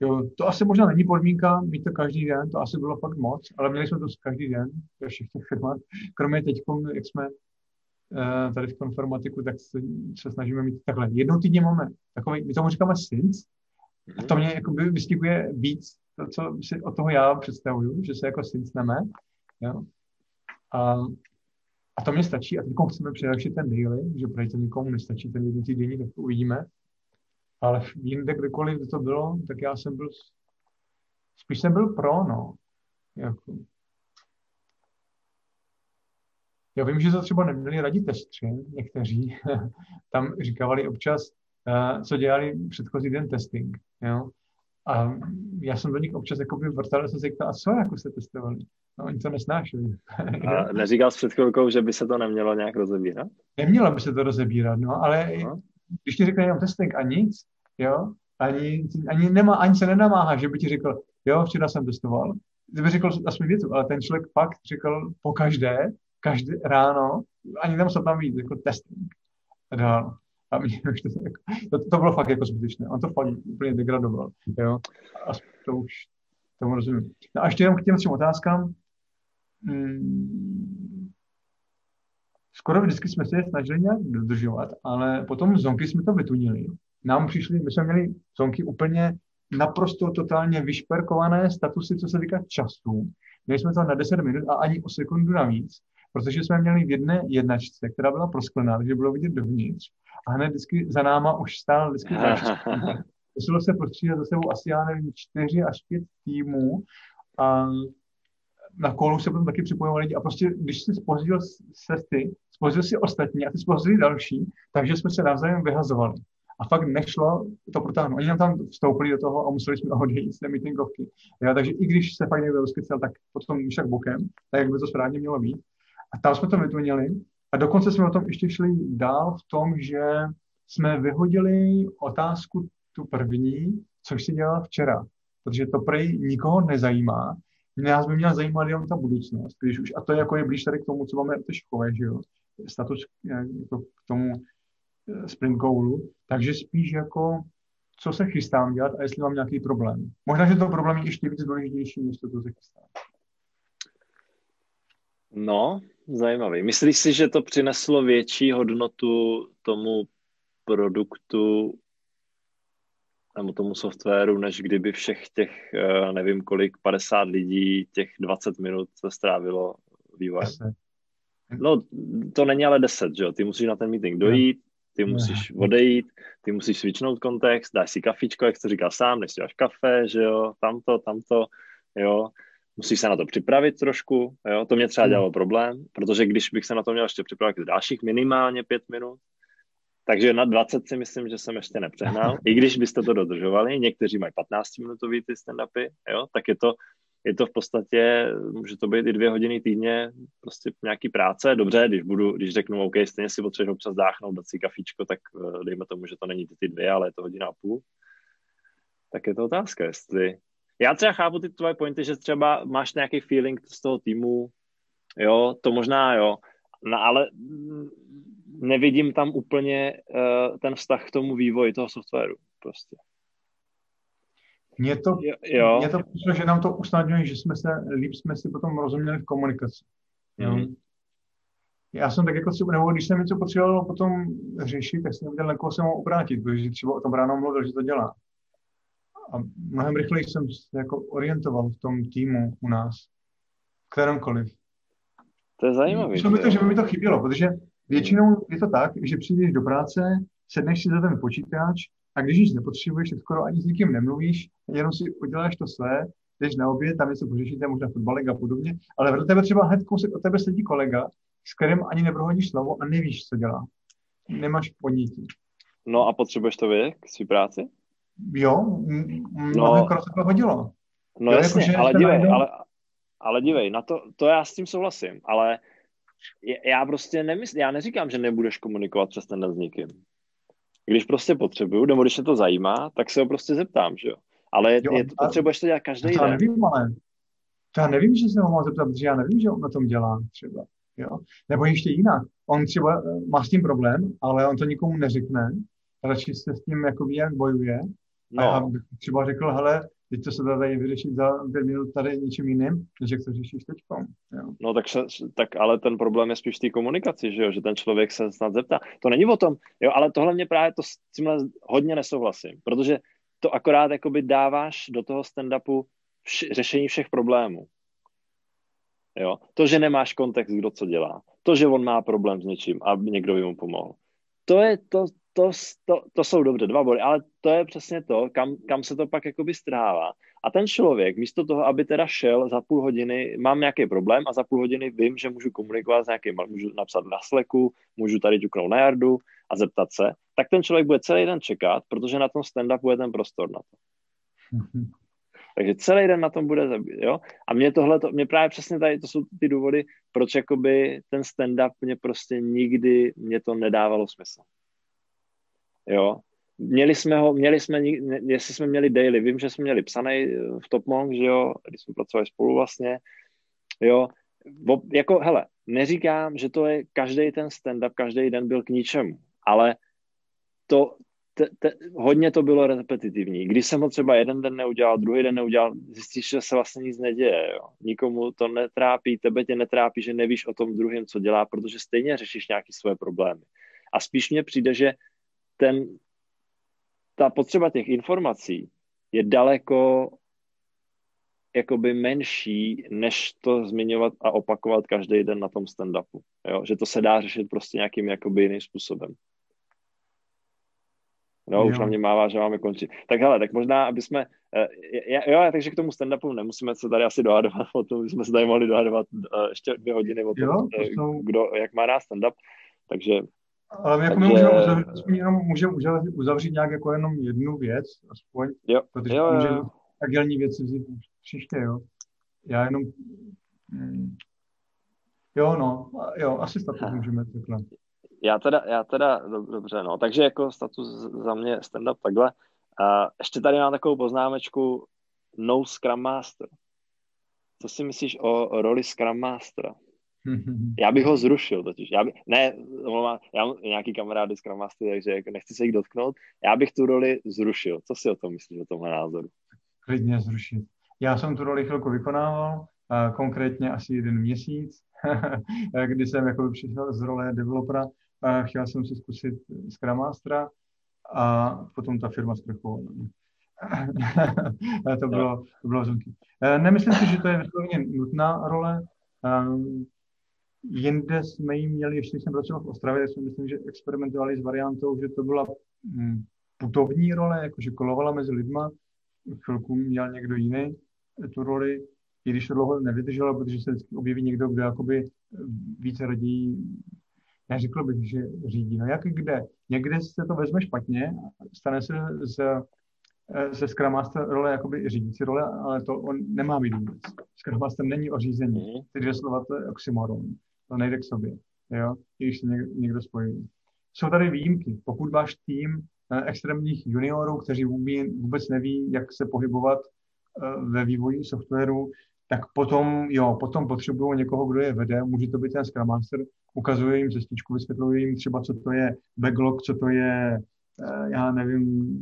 Jo, to asi možná není podmínka mít to každý den, to asi bylo fakt moc, ale měli jsme to každý den ve všech těch firmách. Kromě teď, jak jsme uh, tady v konformatiku, tak se, se snažíme mít takhle. Jednou týdně máme takový, my tomu říkáme SINS, a to mě jakoby vystihuje víc to, co si od toho já představuju, že se jako syncneme, jo. A, a to mě stačí a teď chceme především ten daily, že pro to nikomu nestačí ten jeden týdenní, tak to uvidíme. Ale jinde, kdekoliv to bylo, tak já jsem byl, spíš jsem byl pro, no. Jako. Já vím, že to třeba neměli radit testři, někteří. Tam říkávali občas, co dělali předchozí den testing. Jo? A já jsem do nich občas jako by vrtal, jsem se ptal, a co jako jste testovali? No, oni to nesnášeli. a neříkal jsi před chvilkou, že by se to nemělo nějak rozebírat? Nemělo by se to rozebírat, no, ale no. když ti řekne jenom testing a nic, jo, ani, ani, nemá, ani se nenamáhá, že by ti řekl, jo, včera jsem testoval, kdyby řekl aspoň větu, ale ten člověk pak řekl po každé, každé ráno, ani nemusel tam být, jako testing. A dál. A mě už to, to, to bylo fakt jako zbytečné. On to fakt úplně degradoval. Jo? A to už tomu rozumím. No a ještě jenom k těm třem otázkám. Hmm, skoro vždycky jsme se je snažili nějak dodržovat, ale potom zonky jsme to vytunili. Nám přišli, my jsme měli zonky úplně naprosto totálně vyšperkované statusy, co se týká času. Měli jsme to na 10 minut a ani o sekundu navíc, protože jsme měli v jedné jednačce, která byla prosklená, takže bylo vidět dovnitř a hned vždycky za náma už stál vždycky Muselo se prostřídat za sebou asi, já nevím, čtyři až pět týmů a na kolu se potom taky připojovali lidi a prostě, když si spozdil cesty, spozdil si ostatní a ty spozdili další, takže jsme se navzájem vyhazovali. A fakt nešlo to protáhnout. Oni nám tam vstoupili do toho a museli jsme odejít z té meetingovky. Ja, takže i když se fakt někdo rozkycel, tak potom však bokem, tak jak by to správně mělo být. A tam jsme to vytunili a dokonce jsme o tom ještě šli dál v tom, že jsme vyhodili otázku tu první, což si dělal včera, protože to prej nikoho nezajímá. Nás by měla zajímat jenom ta budoucnost, když už, a to je jako je blíž tady k tomu, co máme v škole, že jo, status jako k tomu eh, Spring Goalu, takže spíš jako, co se chystám dělat a jestli mám nějaký problém. Možná, že to problém je ještě víc důležitější, než to, co se chystám. No, zajímavý. Myslíš si, že to přineslo větší hodnotu tomu produktu nebo tomu softwaru, než kdyby všech těch, eh, nevím kolik, 50 lidí, těch 20 minut se strávilo vývojem? No, to není ale 10, že jo? Ty musíš na ten meeting dojít, ty musíš odejít, ty musíš switchnout kontext, dáš si kafičko, jak jsi říkal sám, než si dáš kafe, že jo, tamto, tamto, jo musíš se na to připravit trošku, jo? to mě třeba hmm. dělalo problém, protože když bych se na to měl ještě připravit dalších minimálně pět minut, takže na 20 si myslím, že jsem ještě nepřehnal. I když byste to dodržovali, někteří mají 15-minutový ty stand-upy, jo? tak je to, je to v podstatě, může to být i dvě hodiny týdně, prostě nějaký práce. Dobře, když budu, když řeknu, OK, stejně si potřebuji občas dáchnout, dát si kafičko, tak eh, dejme tomu, že to není ty dvě, ale je to hodina a půl. Tak je to otázka, jestli, já třeba chápu ty tvoje pointy, že třeba máš nějaký feeling z toho týmu, jo, to možná jo, no ale nevidím tam úplně uh, ten vztah k tomu vývoji toho softwaru prostě. Mně to, jo. Mně to přišlo, že nám to usnadňuje, že jsme se, líp jsme si potom rozuměli v komunikaci. Jo. Mm. Já jsem tak jako si, nebo když jsem něco potřeboval potom řešit, tak jsem nevěděl, na koho se mohl obrátit, protože třeba o tom ráno mluvil, že to dělá a mnohem rychleji jsem se jako orientoval v tom týmu u nás, kterémkoliv. To je zajímavé. Myslím mi to, že by mi to chybělo, protože většinou je to tak, že přijdeš do práce, sedneš si za ten počítač a když nic nepotřebuješ, tak skoro ani s nikým nemluvíš, jenom si uděláš to své jdeš na oběd, tam něco pořešíte, možná fotbalek a podobně, ale vedle tebe třeba hned kousek od tebe sedí kolega, s kterým ani neprohodíš slovo a nevíš, co dělá. Nemáš podnití. No a potřebuješ to vědět k svý práci? Jo, no, se to hodilo. No jo, jasně, jako, ale dívej, najednou... ale, ale dívej, na to, to já s tím souhlasím, ale já prostě nemysl, já neříkám, že nebudeš komunikovat přes ten s nikým. Když prostě potřebuju, nebo když se to zajímá, tak se ho prostě zeptám, že jo. Ale jo, je, potřebuješ to dělat každý den. Já nevím, ale to já nevím, že se ho mám zeptat, protože já nevím, že on na tom dělá třeba. Jo? Nebo ještě jinak. On třeba eh, má s tím problém, ale on to nikomu neřekne. Radši se s tím jako ví, jak bojuje. No. A bych třeba řekl, hele, teď to se dá tady vyřešit za pět minut tady něčím jiným, než jak to řešíš teď. No tak, se, tak ale ten problém je spíš v té komunikaci, že jo? že ten člověk se snad zeptá. To není o tom, jo, ale tohle mě právě to s tímhle hodně nesouhlasím, protože to akorát jakoby dáváš do toho stand-upu vš- řešení všech problémů. Jo? To, že nemáš kontext, kdo co dělá. To, že on má problém s něčím a někdo by mu pomohl. To, je, to, to, to, to jsou dobře dva body, ale to je přesně to, kam, kam se to pak jakoby strává. A ten člověk, místo toho, aby teda šel za půl hodiny, mám nějaký problém a za půl hodiny vím, že můžu komunikovat s nějakým, můžu napsat na sleku, můžu tady ťuknout na jardu a zeptat se, tak ten člověk bude celý den čekat, protože na tom stand-upu je ten prostor na to. Takže celý den na tom bude, jo. A mě tohle, to, mě právě přesně tady, to jsou ty důvody, proč jakoby ten stand-up mě prostě nikdy, mě to nedávalo smysl. Jo. Měli jsme ho, měli jsme, jestli jsme měli daily, vím, že jsme měli psaný eh, v Top Monk, že jo, když jsme pracovali spolu vlastně, jo. Jako, hele, neříkám, že to je každý ten stand-up, každý den byl k ničemu, ale to, te, te, hodně to bylo repetitivní. Když jsem ho třeba jeden den neudělal, druhý den neudělal, zjistíš, že se vlastně nic neděje. Jo. Nikomu to netrápí, tebe tě netrápí, že nevíš o tom druhém, co dělá, protože stejně řešíš nějaké svoje problémy. A spíš mně přijde, že ten, ta potřeba těch informací je daleko jakoby menší, než to zmiňovat a opakovat každý den na tom stand-upu. Jo? Že to se dá řešit prostě nějakým jakoby jiným způsobem. No, jo. už na mě mává, že máme končit. Tak hele, tak možná, aby jsme, uh, jo, takže k tomu stand-upu nemusíme se tady asi dohadovat, o tom jsme se tady mohli dohadovat uh, ještě dvě hodiny o tom, jo, to jsou... kdo, jak má rád stand-up, takže ale jako takže... my můžeme uzavřít, jenom můžeme uzavřít, uzavřít nějak jako jenom jednu věc, aspoň, jo. protože jo, jo. agilní věci vzít příště, jo. Já jenom, mm, jo, no, jo, asi status můžeme takhle. Já teda, já teda, dobře, no, takže jako status za mě stand-up takhle. A ještě tady mám takovou poznámečku no Scrum Master. Co si myslíš o roli Scrum Mastera? Já bych ho zrušil totiž. Já by, ne, já mám nějaký kamarády Scrum Master, takže jako nechci se jich dotknout. Já bych tu roli zrušil. Co si o tom myslíš, o tomhle názoru? Klidně zrušit. Já jsem tu roli chvilku vykonával, konkrétně asi jeden měsíc, kdy jsem jako přišel z role developera a chtěl jsem si zkusit Scrum Mastera a potom ta firma zkrachovala. to bylo, to bylo zvonky. E, nemyslím si, že to je vysloveně nutná role. Jinde jsme ji měli, ještě jsem pracoval v Ostravě, tak jsme myslím, že experimentovali s variantou, že to byla um, putovní role, jakože kolovala mezi lidma. Chvilku měl někdo jiný tu roli, i když to dlouho nevydrželo, protože se vždycky objeví někdo, kdo jakoby více radí neřekl bych, že řídí. No jak kde? Někde se to vezme špatně, stane se z, ze Scrum Master role jakoby řídící role, ale to on nemá být vůbec. Scrum Master není o řízení. Mhm. Ty dvě slova to je oxymoron. To nejde k sobě. Jo? Když se někdo, spojí. Jsou tady výjimky. Pokud váš tým eh, extrémních juniorů, kteří vůbec neví, jak se pohybovat eh, ve vývoji softwaru, tak potom, jo, potom potřebují někoho, kdo je vede, může to být ten Scrum Master, ukazuje jim cestičku, vysvětluje jim třeba, co to je backlog, co to je, eh, já nevím,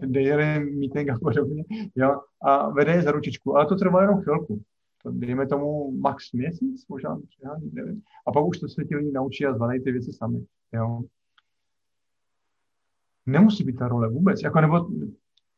daily meeting a podobně, jo, a vede je za ručičku, ale to trvá jenom chvilku. To dejme tomu max měsíc, možná, já nevím. A pak už to se ti lidi naučí a zvládají ty věci sami, jo. Nemusí být ta role vůbec, jako nebo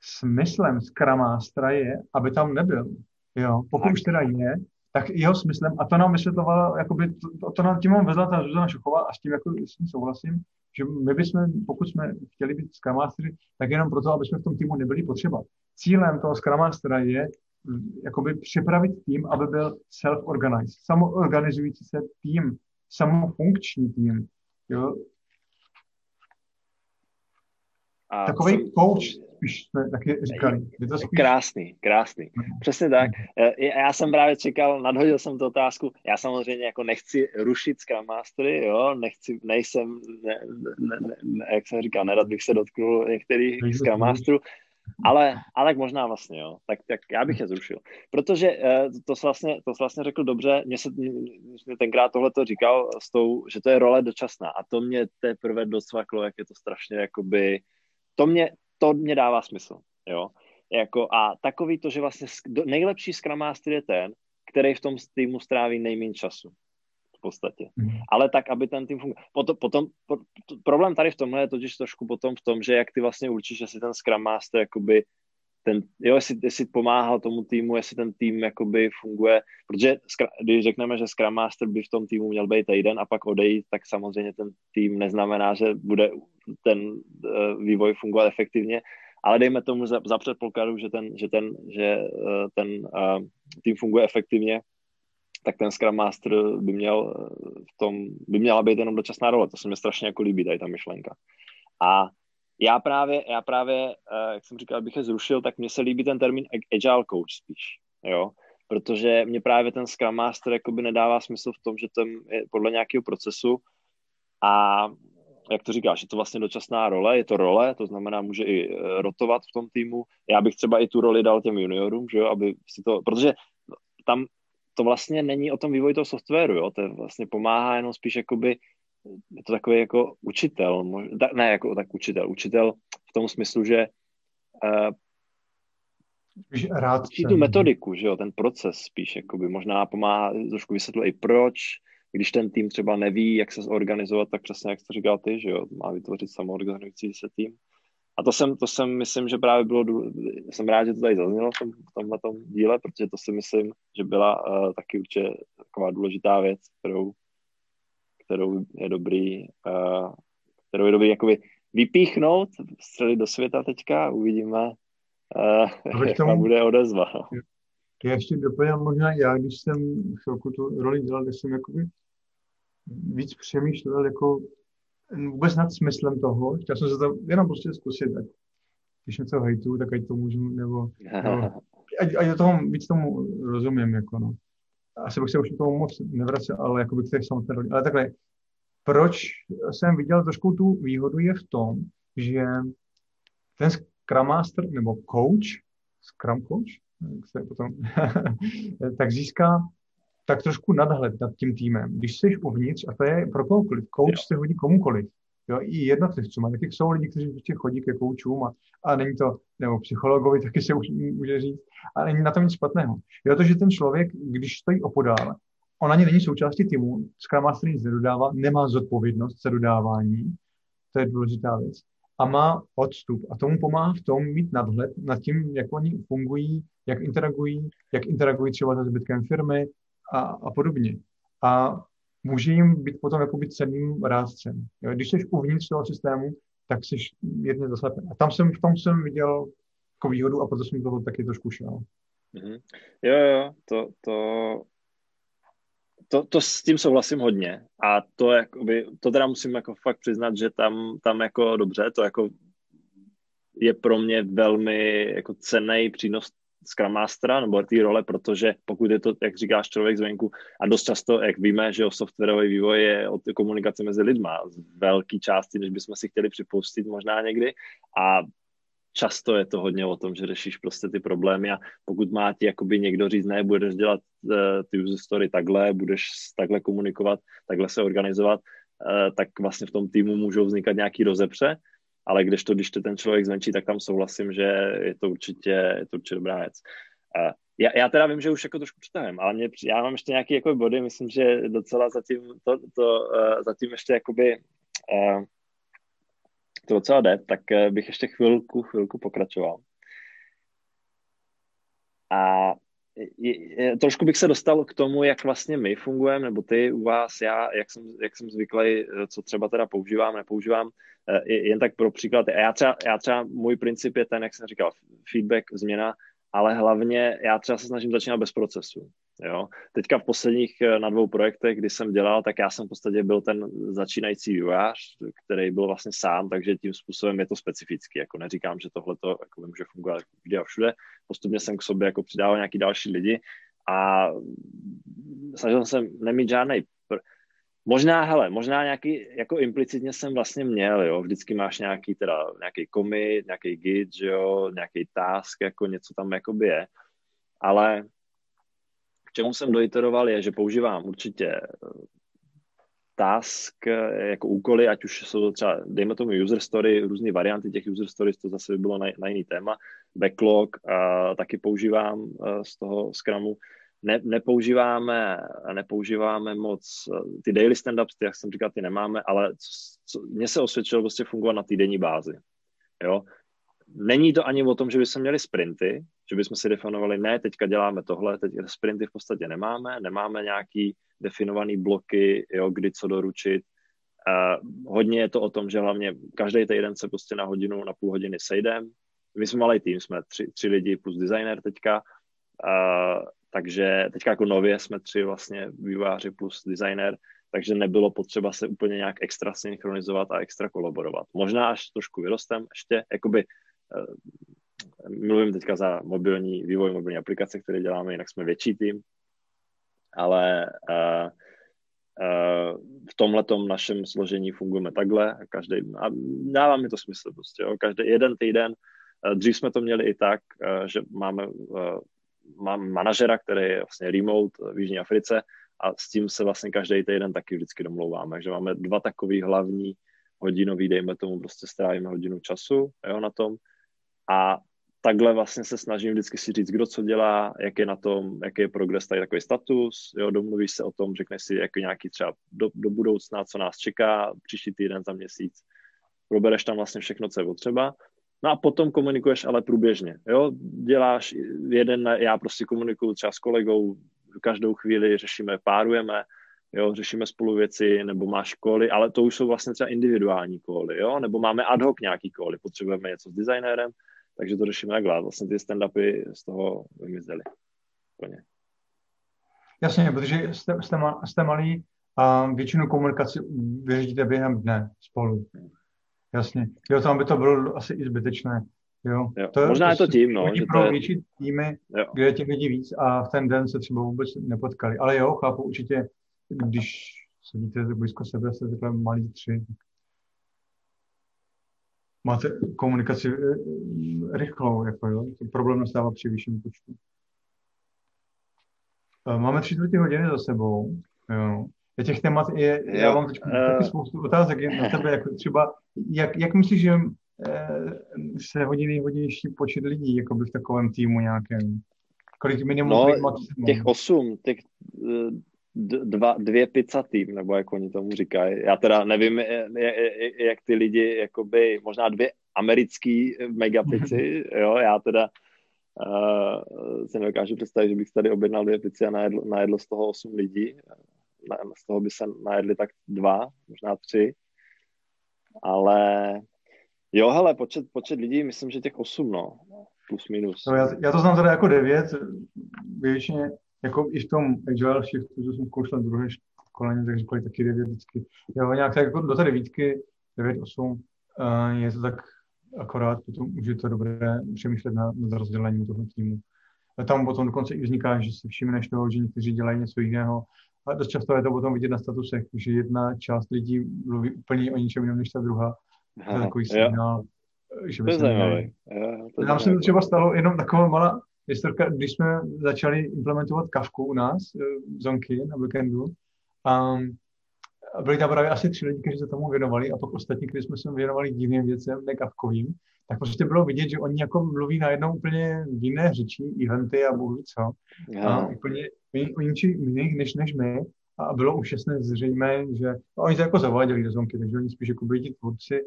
smyslem Scrum Mastera je, aby tam nebyl. Jo, pokud už teda je, tak jeho smyslem, a to nám vysvětlovala, jakoby, to, to nám tím mám vezla ta Zuzana Šuchová a s tím jako s tím souhlasím, že my bychom, pokud jsme chtěli být Scrum Mastery, tak jenom proto, aby jsme v tom týmu nebyli potřeba. Cílem toho Scrum Mastera je jakoby připravit tým, aby byl self-organized, samoorganizující se tým, samofunkční tým. Jo? A Takový jsem, coach, spíš jsme taky říkali. Je to spíš... Krásný, krásný. Mhm. Přesně tak. Já jsem právě čekal, nadhodil jsem tu otázku. Já samozřejmě jako nechci rušit Scrum Mastery, jo, nechci, nejsem, ne, ne, ne, ne, jak jsem říkal, nerad bych se dotknul některých Scrum Masterů, ale, ale možná vlastně, jo. Tak, tak já bych je zrušil. Protože uh, to jsi vlastně, to jsi vlastně řekl dobře, mě se mě tenkrát tohle to říkal s tou, že to je role dočasná a to mě teprve docvaklo, jak je to strašně jakoby, to mě, to mě dává smysl, jo. Jako, a takový to, že vlastně nejlepší Scrum Master je ten, který v tom týmu stráví nejméně času v podstatě. Mm. Ale tak, aby ten tým fungoval. Potom, potom po, to, problém tady v tomhle je totiž trošku potom v tom, že jak ty vlastně určíš, jestli ten Scrum Master jakoby ten, jo, jestli, jestli pomáhal tomu týmu, jestli ten tým jakoby funguje, protože když řekneme, že Scrum Master by v tom týmu měl být týden a pak odejít, tak samozřejmě ten tým neznamená, že bude ten uh, vývoj fungovat efektivně, ale dejme tomu za, za předpokladu, že ten, že ten, že, uh, ten uh, tým funguje efektivně, tak ten Scrum Master by měl v tom, by měla být jenom dočasná role. To se mi strašně jako líbí, tady ta myšlenka. A já právě, já právě, jak jsem říkal, bych je zrušil, tak mně se líbí ten termín agile coach spíš, jo, protože mě právě ten Scrum Master jakoby nedává smysl v tom, že to je podle nějakého procesu. A jak to říkáš, je to vlastně dočasná role, je to role, to znamená, může i e, rotovat v tom týmu. Já bych třeba i tu roli dal těm juniorům, že jo, aby si to, protože tam to vlastně není o tom vývoji toho softwaru, jo, to vlastně pomáhá jenom spíš jakoby, je to takový jako učitel, mož, ne jako tak učitel, učitel v tom smyslu, že uh, rád tu metodiku, že jo, ten proces spíš, jakoby možná pomáhá trošku vysvětlit i proč, když ten tým třeba neví, jak se zorganizovat, tak přesně jak to říkal ty, že jo, má vytvořit samoorganizující se tým. A to jsem, to jsem myslím, že právě bylo, jsem rád, že to tady zaznělo v, tom, v tomhle tom díle, protože to si myslím, že byla uh, taky určitě taková důležitá věc, kterou, kterou je dobrý, uh, kterou je dobrý jakoby vypíchnout, střelit do světa teďka, uvidíme, uh, jak tomu, bude odezva. No. Já ještě doplňám možná já, když jsem chvilku tu roli dělal, když jsem jakoby víc přemýšlel jako vůbec nad smyslem toho. Chtěl jsem se to jenom prostě zkusit, ať když něco hejtu, tak ať to můžu, nebo, nebo ať, ať do toho víc tomu rozumím, jako no. Asi bych se už k tomu moc nevracel, ale jako bych se samotné roli. Ale takhle, proč jsem viděl trošku tu výhodu je v tom, že ten Scrum Master nebo coach, Scrum coach, jak se potom, tak získá tak trošku nadhled nad tím týmem. Když jsi uvnitř, a to je pro kohokoliv, coach jo. se hodí komukoliv, jo, i jednotlivcům. A taky jsou lidi, kteří prostě chodí ke koučům a, a není to, nebo psychologovi taky se už může říct, a není na tom nic špatného. Jo, to, že ten člověk, když stojí opodál, on ani není součástí týmu, Scrum Master nic nedodává, nemá zodpovědnost za dodávání, to je důležitá věc, a má odstup. A tomu pomáhá v tom mít nadhled nad tím, jak oni fungují, jak interagují, jak interagují třeba se zbytkem firmy, a, a podobně. A může jim být potom jako být cenným rádcem. Jo? Když jsi uvnitř toho systému, tak jsi jedně zaslepen. A tam jsem, v tom jsem viděl jako výhodu a proto jsem toho taky trošku šel. Mm-hmm. Jo, jo, to, to, to, to s tím souhlasím hodně a to, jakoby, to teda musím jako fakt přiznat, že tam, tam jako dobře, to jako je pro mě velmi jako cenný přínos Scrum Mastera nebo té role, protože pokud je to, jak říkáš, člověk zvenku a dost často, jak víme, že o softwarový vývoj je o komunikaci mezi lidma z velké části, než bychom si chtěli připustit možná někdy. A často je to hodně o tom, že řešíš prostě ty problémy. A pokud má ti jakoby někdo říct, ne, budeš dělat uh, ty user story takhle, budeš takhle komunikovat, takhle se organizovat, uh, tak vlastně v tom týmu můžou vznikat nějaký rozepře ale když to, když to ten člověk zvenčí, tak tam souhlasím, že je to určitě, je to určitě dobrá věc. Uh, já, já teda vím, že už jako trošku přetahujeme, ale mě, já mám ještě nějaké jako body, myslím, že docela zatím, to, to, uh, zatím ještě jakoby uh, to docela jde, tak uh, bych ještě chvilku, chvilku pokračoval. A trošku bych se dostal k tomu, jak vlastně my fungujeme, nebo ty u vás, já, jak jsem, jak jsem zvyklý, co třeba teda používám, nepoužívám. Eh, jen tak pro příklad, já třeba, já třeba, můj princip je ten, jak jsem říkal, feedback, změna ale hlavně já třeba se snažím začínat bez procesu. Jo. Teďka v posledních eh, na dvou projektech, kdy jsem dělal, tak já jsem v podstatě byl ten začínající vývojář, který byl vlastně sám, takže tím způsobem je to specifický. Jako neříkám, že tohle to jako může fungovat kde a všude. Postupně jsem k sobě jako přidával nějaký další lidi a snažil jsem nemít žádný Možná, hele, možná nějaký, jako implicitně jsem vlastně měl, jo, vždycky máš nějaký teda, nějaký commit, nějaký git, jo, nějaký task, jako něco tam jakoby je, ale čemu jsem doiteroval je, že používám určitě eh, task eh, jako úkoly, ať už jsou to třeba, dejme tomu user story, různé varianty těch user stories, to zase by bylo na, na jiný téma, backlog a taky používám z toho Scrumu, ne, nepoužíváme, nepoužíváme moc eh, ty daily stand-ups, ty, jak jsem říkal, ty nemáme, ale co, co, mně se osvědčilo prostě fungovat na týdenní bázi. Jo? Není to ani o tom, že bychom měli sprinty, že bychom si definovali, ne, teďka děláme tohle, teď sprinty v podstatě nemáme, nemáme nějaký definovaný bloky, jo, kdy co doručit. Uh, hodně je to o tom, že hlavně každý týden se prostě na hodinu, na půl hodiny sejdem. My jsme malý tým, jsme tři, tři lidi plus designer teďka. Uh, takže teďka jako nově jsme tři vlastně výváři plus designer, takže nebylo potřeba se úplně nějak extra synchronizovat a extra kolaborovat. Možná až trošku vyrostem ještě, jakoby mluvím teďka za mobilní vývoj mobilní aplikace, které děláme, jinak jsme větší tým, ale uh, uh, v tomhle našem složení fungujeme takhle každý, a dává mi to smysl prostě, jo, každý jeden týden, dřív jsme to měli i tak, že máme mám manažera, který je vlastně remote v Jižní Africe a s tím se vlastně každý týden taky vždycky domlouváme, že máme dva takový hlavní hodinový, dejme tomu, prostě strávíme hodinu času jo, na tom a takhle vlastně se snažím vždycky si říct, kdo co dělá, jak je na tom, jaký je progres, tady takový status, jo, domluvíš se o tom, řekneš si jako nějaký třeba do, do budoucna, co nás čeká, příští týden za měsíc, probereš tam vlastně všechno, co je potřeba. No a potom komunikuješ ale průběžně, jo, děláš jeden, já prostě komunikuju třeba s kolegou, každou chvíli řešíme, párujeme, jo, řešíme spolu věci, nebo máš koly, ale to už jsou vlastně třeba individuální koly, jo, nebo máme ad hoc nějaký koly, potřebujeme něco s designérem, takže to řešíme takhle. Vlastně ty stand-upy z toho vymizely. Plně. Jasně, protože jste, jste, jste malý a většinu komunikaci vyřídíte během dne spolu. Jasně. Jo, tam by to bylo asi i zbytečné. Jo. jo. To, Možná je to tím, no. Že pro to je... větší týmy, jo. kde je těch lidí víc a v ten den se třeba vůbec nepotkali. Ale jo, chápu určitě, když sedíte blízko sebe, jste takhle malí tři, máte komunikaci eh, rychlou, jako jo. Problém nastává při vyšším počtu. Eh, máme tři čtvrtě hodiny za sebou. Jo těch témat je, jo. já mám teď uh, taky spoustu otázek na tebe, jako třeba, jak, jak myslíš, že se hodí nejhodnější počet lidí jako by v takovém týmu nějakém? Kolik minimum, no, těch osm, těch eh, dva, dvě pizza tým, nebo jak oni tomu říkají. Já teda nevím, jak ty lidi, jakoby, možná dvě americký megapici, jo, já teda uh, si nedokážu představit, že bych tady objednal dvě pici a najedl, najedl z toho osm lidí z toho by se najedli tak dva, možná tři. Ale jo, hele, počet, počet lidí, myslím, že těch osm, no, plus minus. No, já, já to znám teda jako devět, většině, jako i v tom agile shiftu, že jsem zkoušel druhé školení, tak říkali taky devět vždycky. Jo, nějak tak jako do té devítky, devět, osm, uh, je to tak akorát, potom už je to dobré přemýšlet nad, nad rozdělením toho týmu. A tam potom dokonce i vzniká, že si všimneš toho, že někteří dělají něco jiného a dost často je to potom vidět na statusech, že jedna část lidí mluví úplně o ničem jiném než ta druhá. Aha, to je takový signál, že by se. Nám se to třeba stalo jenom taková malá historka, když jsme začali implementovat kavku u nás, eh, zonky na weekendu, a byli tam právě asi tři lidi, kteří se tomu věnovali a pak ostatní, kteří jsme se věnovali divným věcem, ne kavkovým, tak prostě bylo vidět, že oni jako mluví najednou úplně jiné řeči, eventy a bůh co. A úplně o jiných než, než my. A bylo už jasné zřejmé, že no, oni se jako zaváděli do zonky, takže oni spíš jako byli ti tvůrci,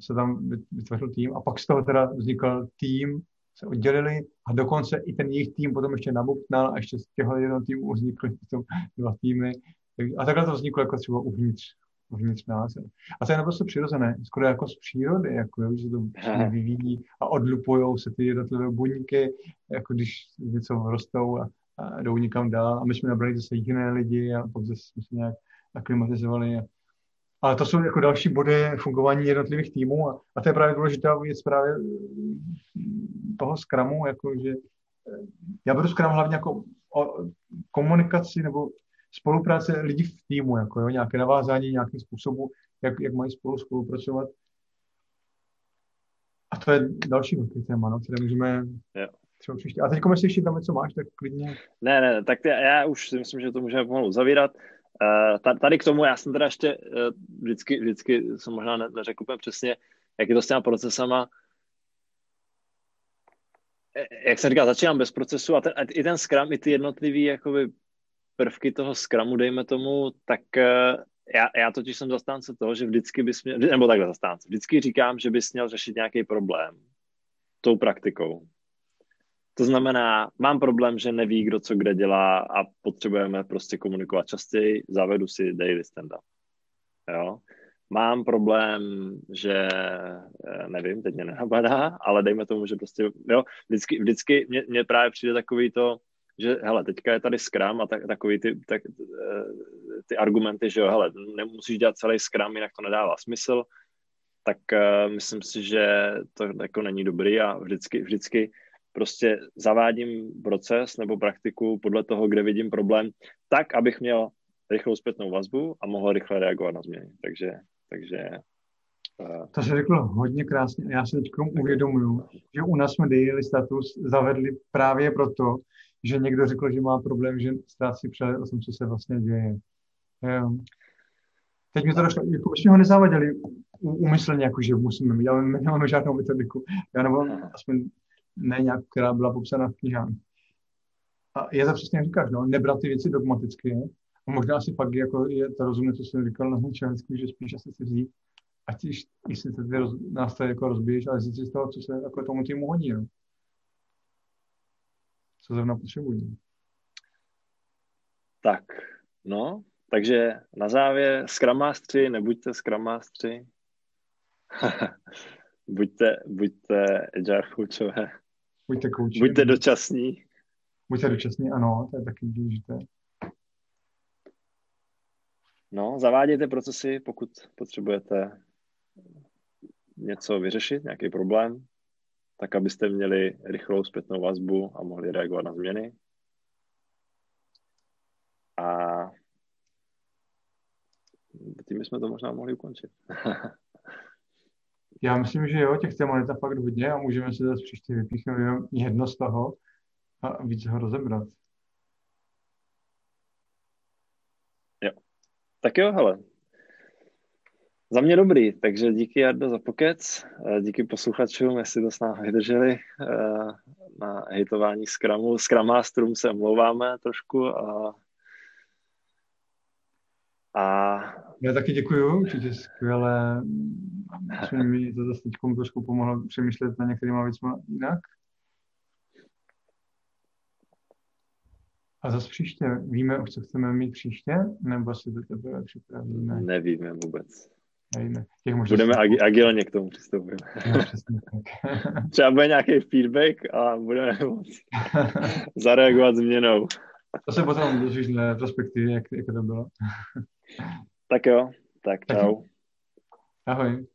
se tam vytvořil tým a pak z toho teda vznikl tým, se oddělili a dokonce i ten jejich tým potom ještě nabuknal a ještě z těchto jednoho týmu vznikly potom dva týmy. A takhle to vzniklo jako třeba uvnitř uvnitř nás. A to je naprosto přirozené, skoro jako z přírody, jako, že to vyvíjí a odlupují se ty jednotlivé buňky, jako když něco rostou a, a jdou někam dál. A my jsme nabrali zase jiné lidi a pak zase jsme se nějak aklimatizovali. A, ale to jsou jako další body fungování jednotlivých týmů a, a to je právě důležitá věc právě toho skramu, jako že já beru Scrum hlavně jako o komunikaci nebo spolupráce lidí v týmu, jako jo, nějaké navázání nějakým způsobu, jak, jak mají spolu spolupracovat. A to je další velký téma, no, které můžeme jo. třeba příště. A teď, jestli ještě tam něco máš, tak klidně. Ne, ne, tak já, já už si myslím, že to můžeme pomalu zavírat. Uh, tady k tomu, já jsem teda ještě uh, vždycky, vždycky jsem možná neřekl úplně přesně, jak je to s těma procesama, jak jsem říkal, začínám bez procesu a, ten, a i ten Scrum, i ty jednotlivý jakoby prvky toho Scrumu, dejme tomu, tak já, já totiž jsem zastánce toho, že vždycky bys měl, nebo takhle zastánce, vždycky říkám, že bys měl řešit nějaký problém tou praktikou. To znamená, mám problém, že neví, kdo co kde dělá a potřebujeme prostě komunikovat častěji, zavedu si daily stand-up. Jo? mám problém, že eh, nevím, teď mě nenapadá, ale dejme tomu, že prostě, jo, vždycky, vždycky mě, mě právě přijde takový to, že hele, teďka je tady Scrum a tak, takový ty, tak, eh, ty argumenty, že jo, hele, nemusíš dělat celý Scrum, jinak to nedává smysl, tak uh, myslím si, že to jako není dobrý a vždycky, vždycky prostě zavádím proces nebo praktiku podle toho, kde vidím problém, tak, abych měl rychlou zpětnou vazbu a mohl rychle reagovat na změny. Takže takže... Uh... To se řekl hodně krásně. Já se teď uvědomuju, že u nás jsme daily status zavedli právě proto, že někdo řekl, že má problém, že ztrácí přehled o tom, co se vlastně děje. Um, teď mi to došlo, jako jsme ho nezavadili úmyslně, jako že musíme mít, ale nemáme žádnou metodiku. Já nebo aspoň ne nějak, která byla popsána v knihách. A je to přesně, říkáš, no, nebrat ty věci dogmaticky, a možná si pak jako je to rozumné, co jsem říkal na začátku, že spíš asi si vzít, ať již, jestli ty roz, nástroje jako rozbiješ, ale si z toho, co se jako tomu týmu hodí. No. Co zrovna potřebují. Tak, no, takže na závěr Mastery, nebuďte Mastery. buďte, buďte agile. Buďte kouči. Buďte dočasní. Buďte dočasní, ano, to je taky důležité. No, zavádějte procesy, pokud potřebujete něco vyřešit, nějaký problém, tak abyste měli rychlou zpětnou vazbu a mohli reagovat na změny. A tím jsme to možná mohli ukončit. Já myslím, že jo, těch témat je fakt hodně a můžeme si zase příště vypíchnout jedno z toho a víc ho rozebrat. Tak jo, hele. Za mě dobrý, takže díky Jardo za pokec, eh, díky posluchačům, jestli to s námi vydrželi eh, na hejtování Scrumu. Scrum Masterům se omlouváme trošku a, a... Já taky děkuju, určitě skvěle. Myslím, mi to zase teď trošku pomohlo přemýšlet na některýma věcmi jinak. A zase příště, víme co chceme mít příště, nebo si to teprve připravíme? Nevíme vůbec. Nevíme. Těch Budeme agi- agilně k tomu přistoupit. Třeba bude nějaký feedback a budeme zareagovat změnou. To se potom dozvíš na perspektivě, jak, jak to bylo. Tak jo, tak čau. Ahoj.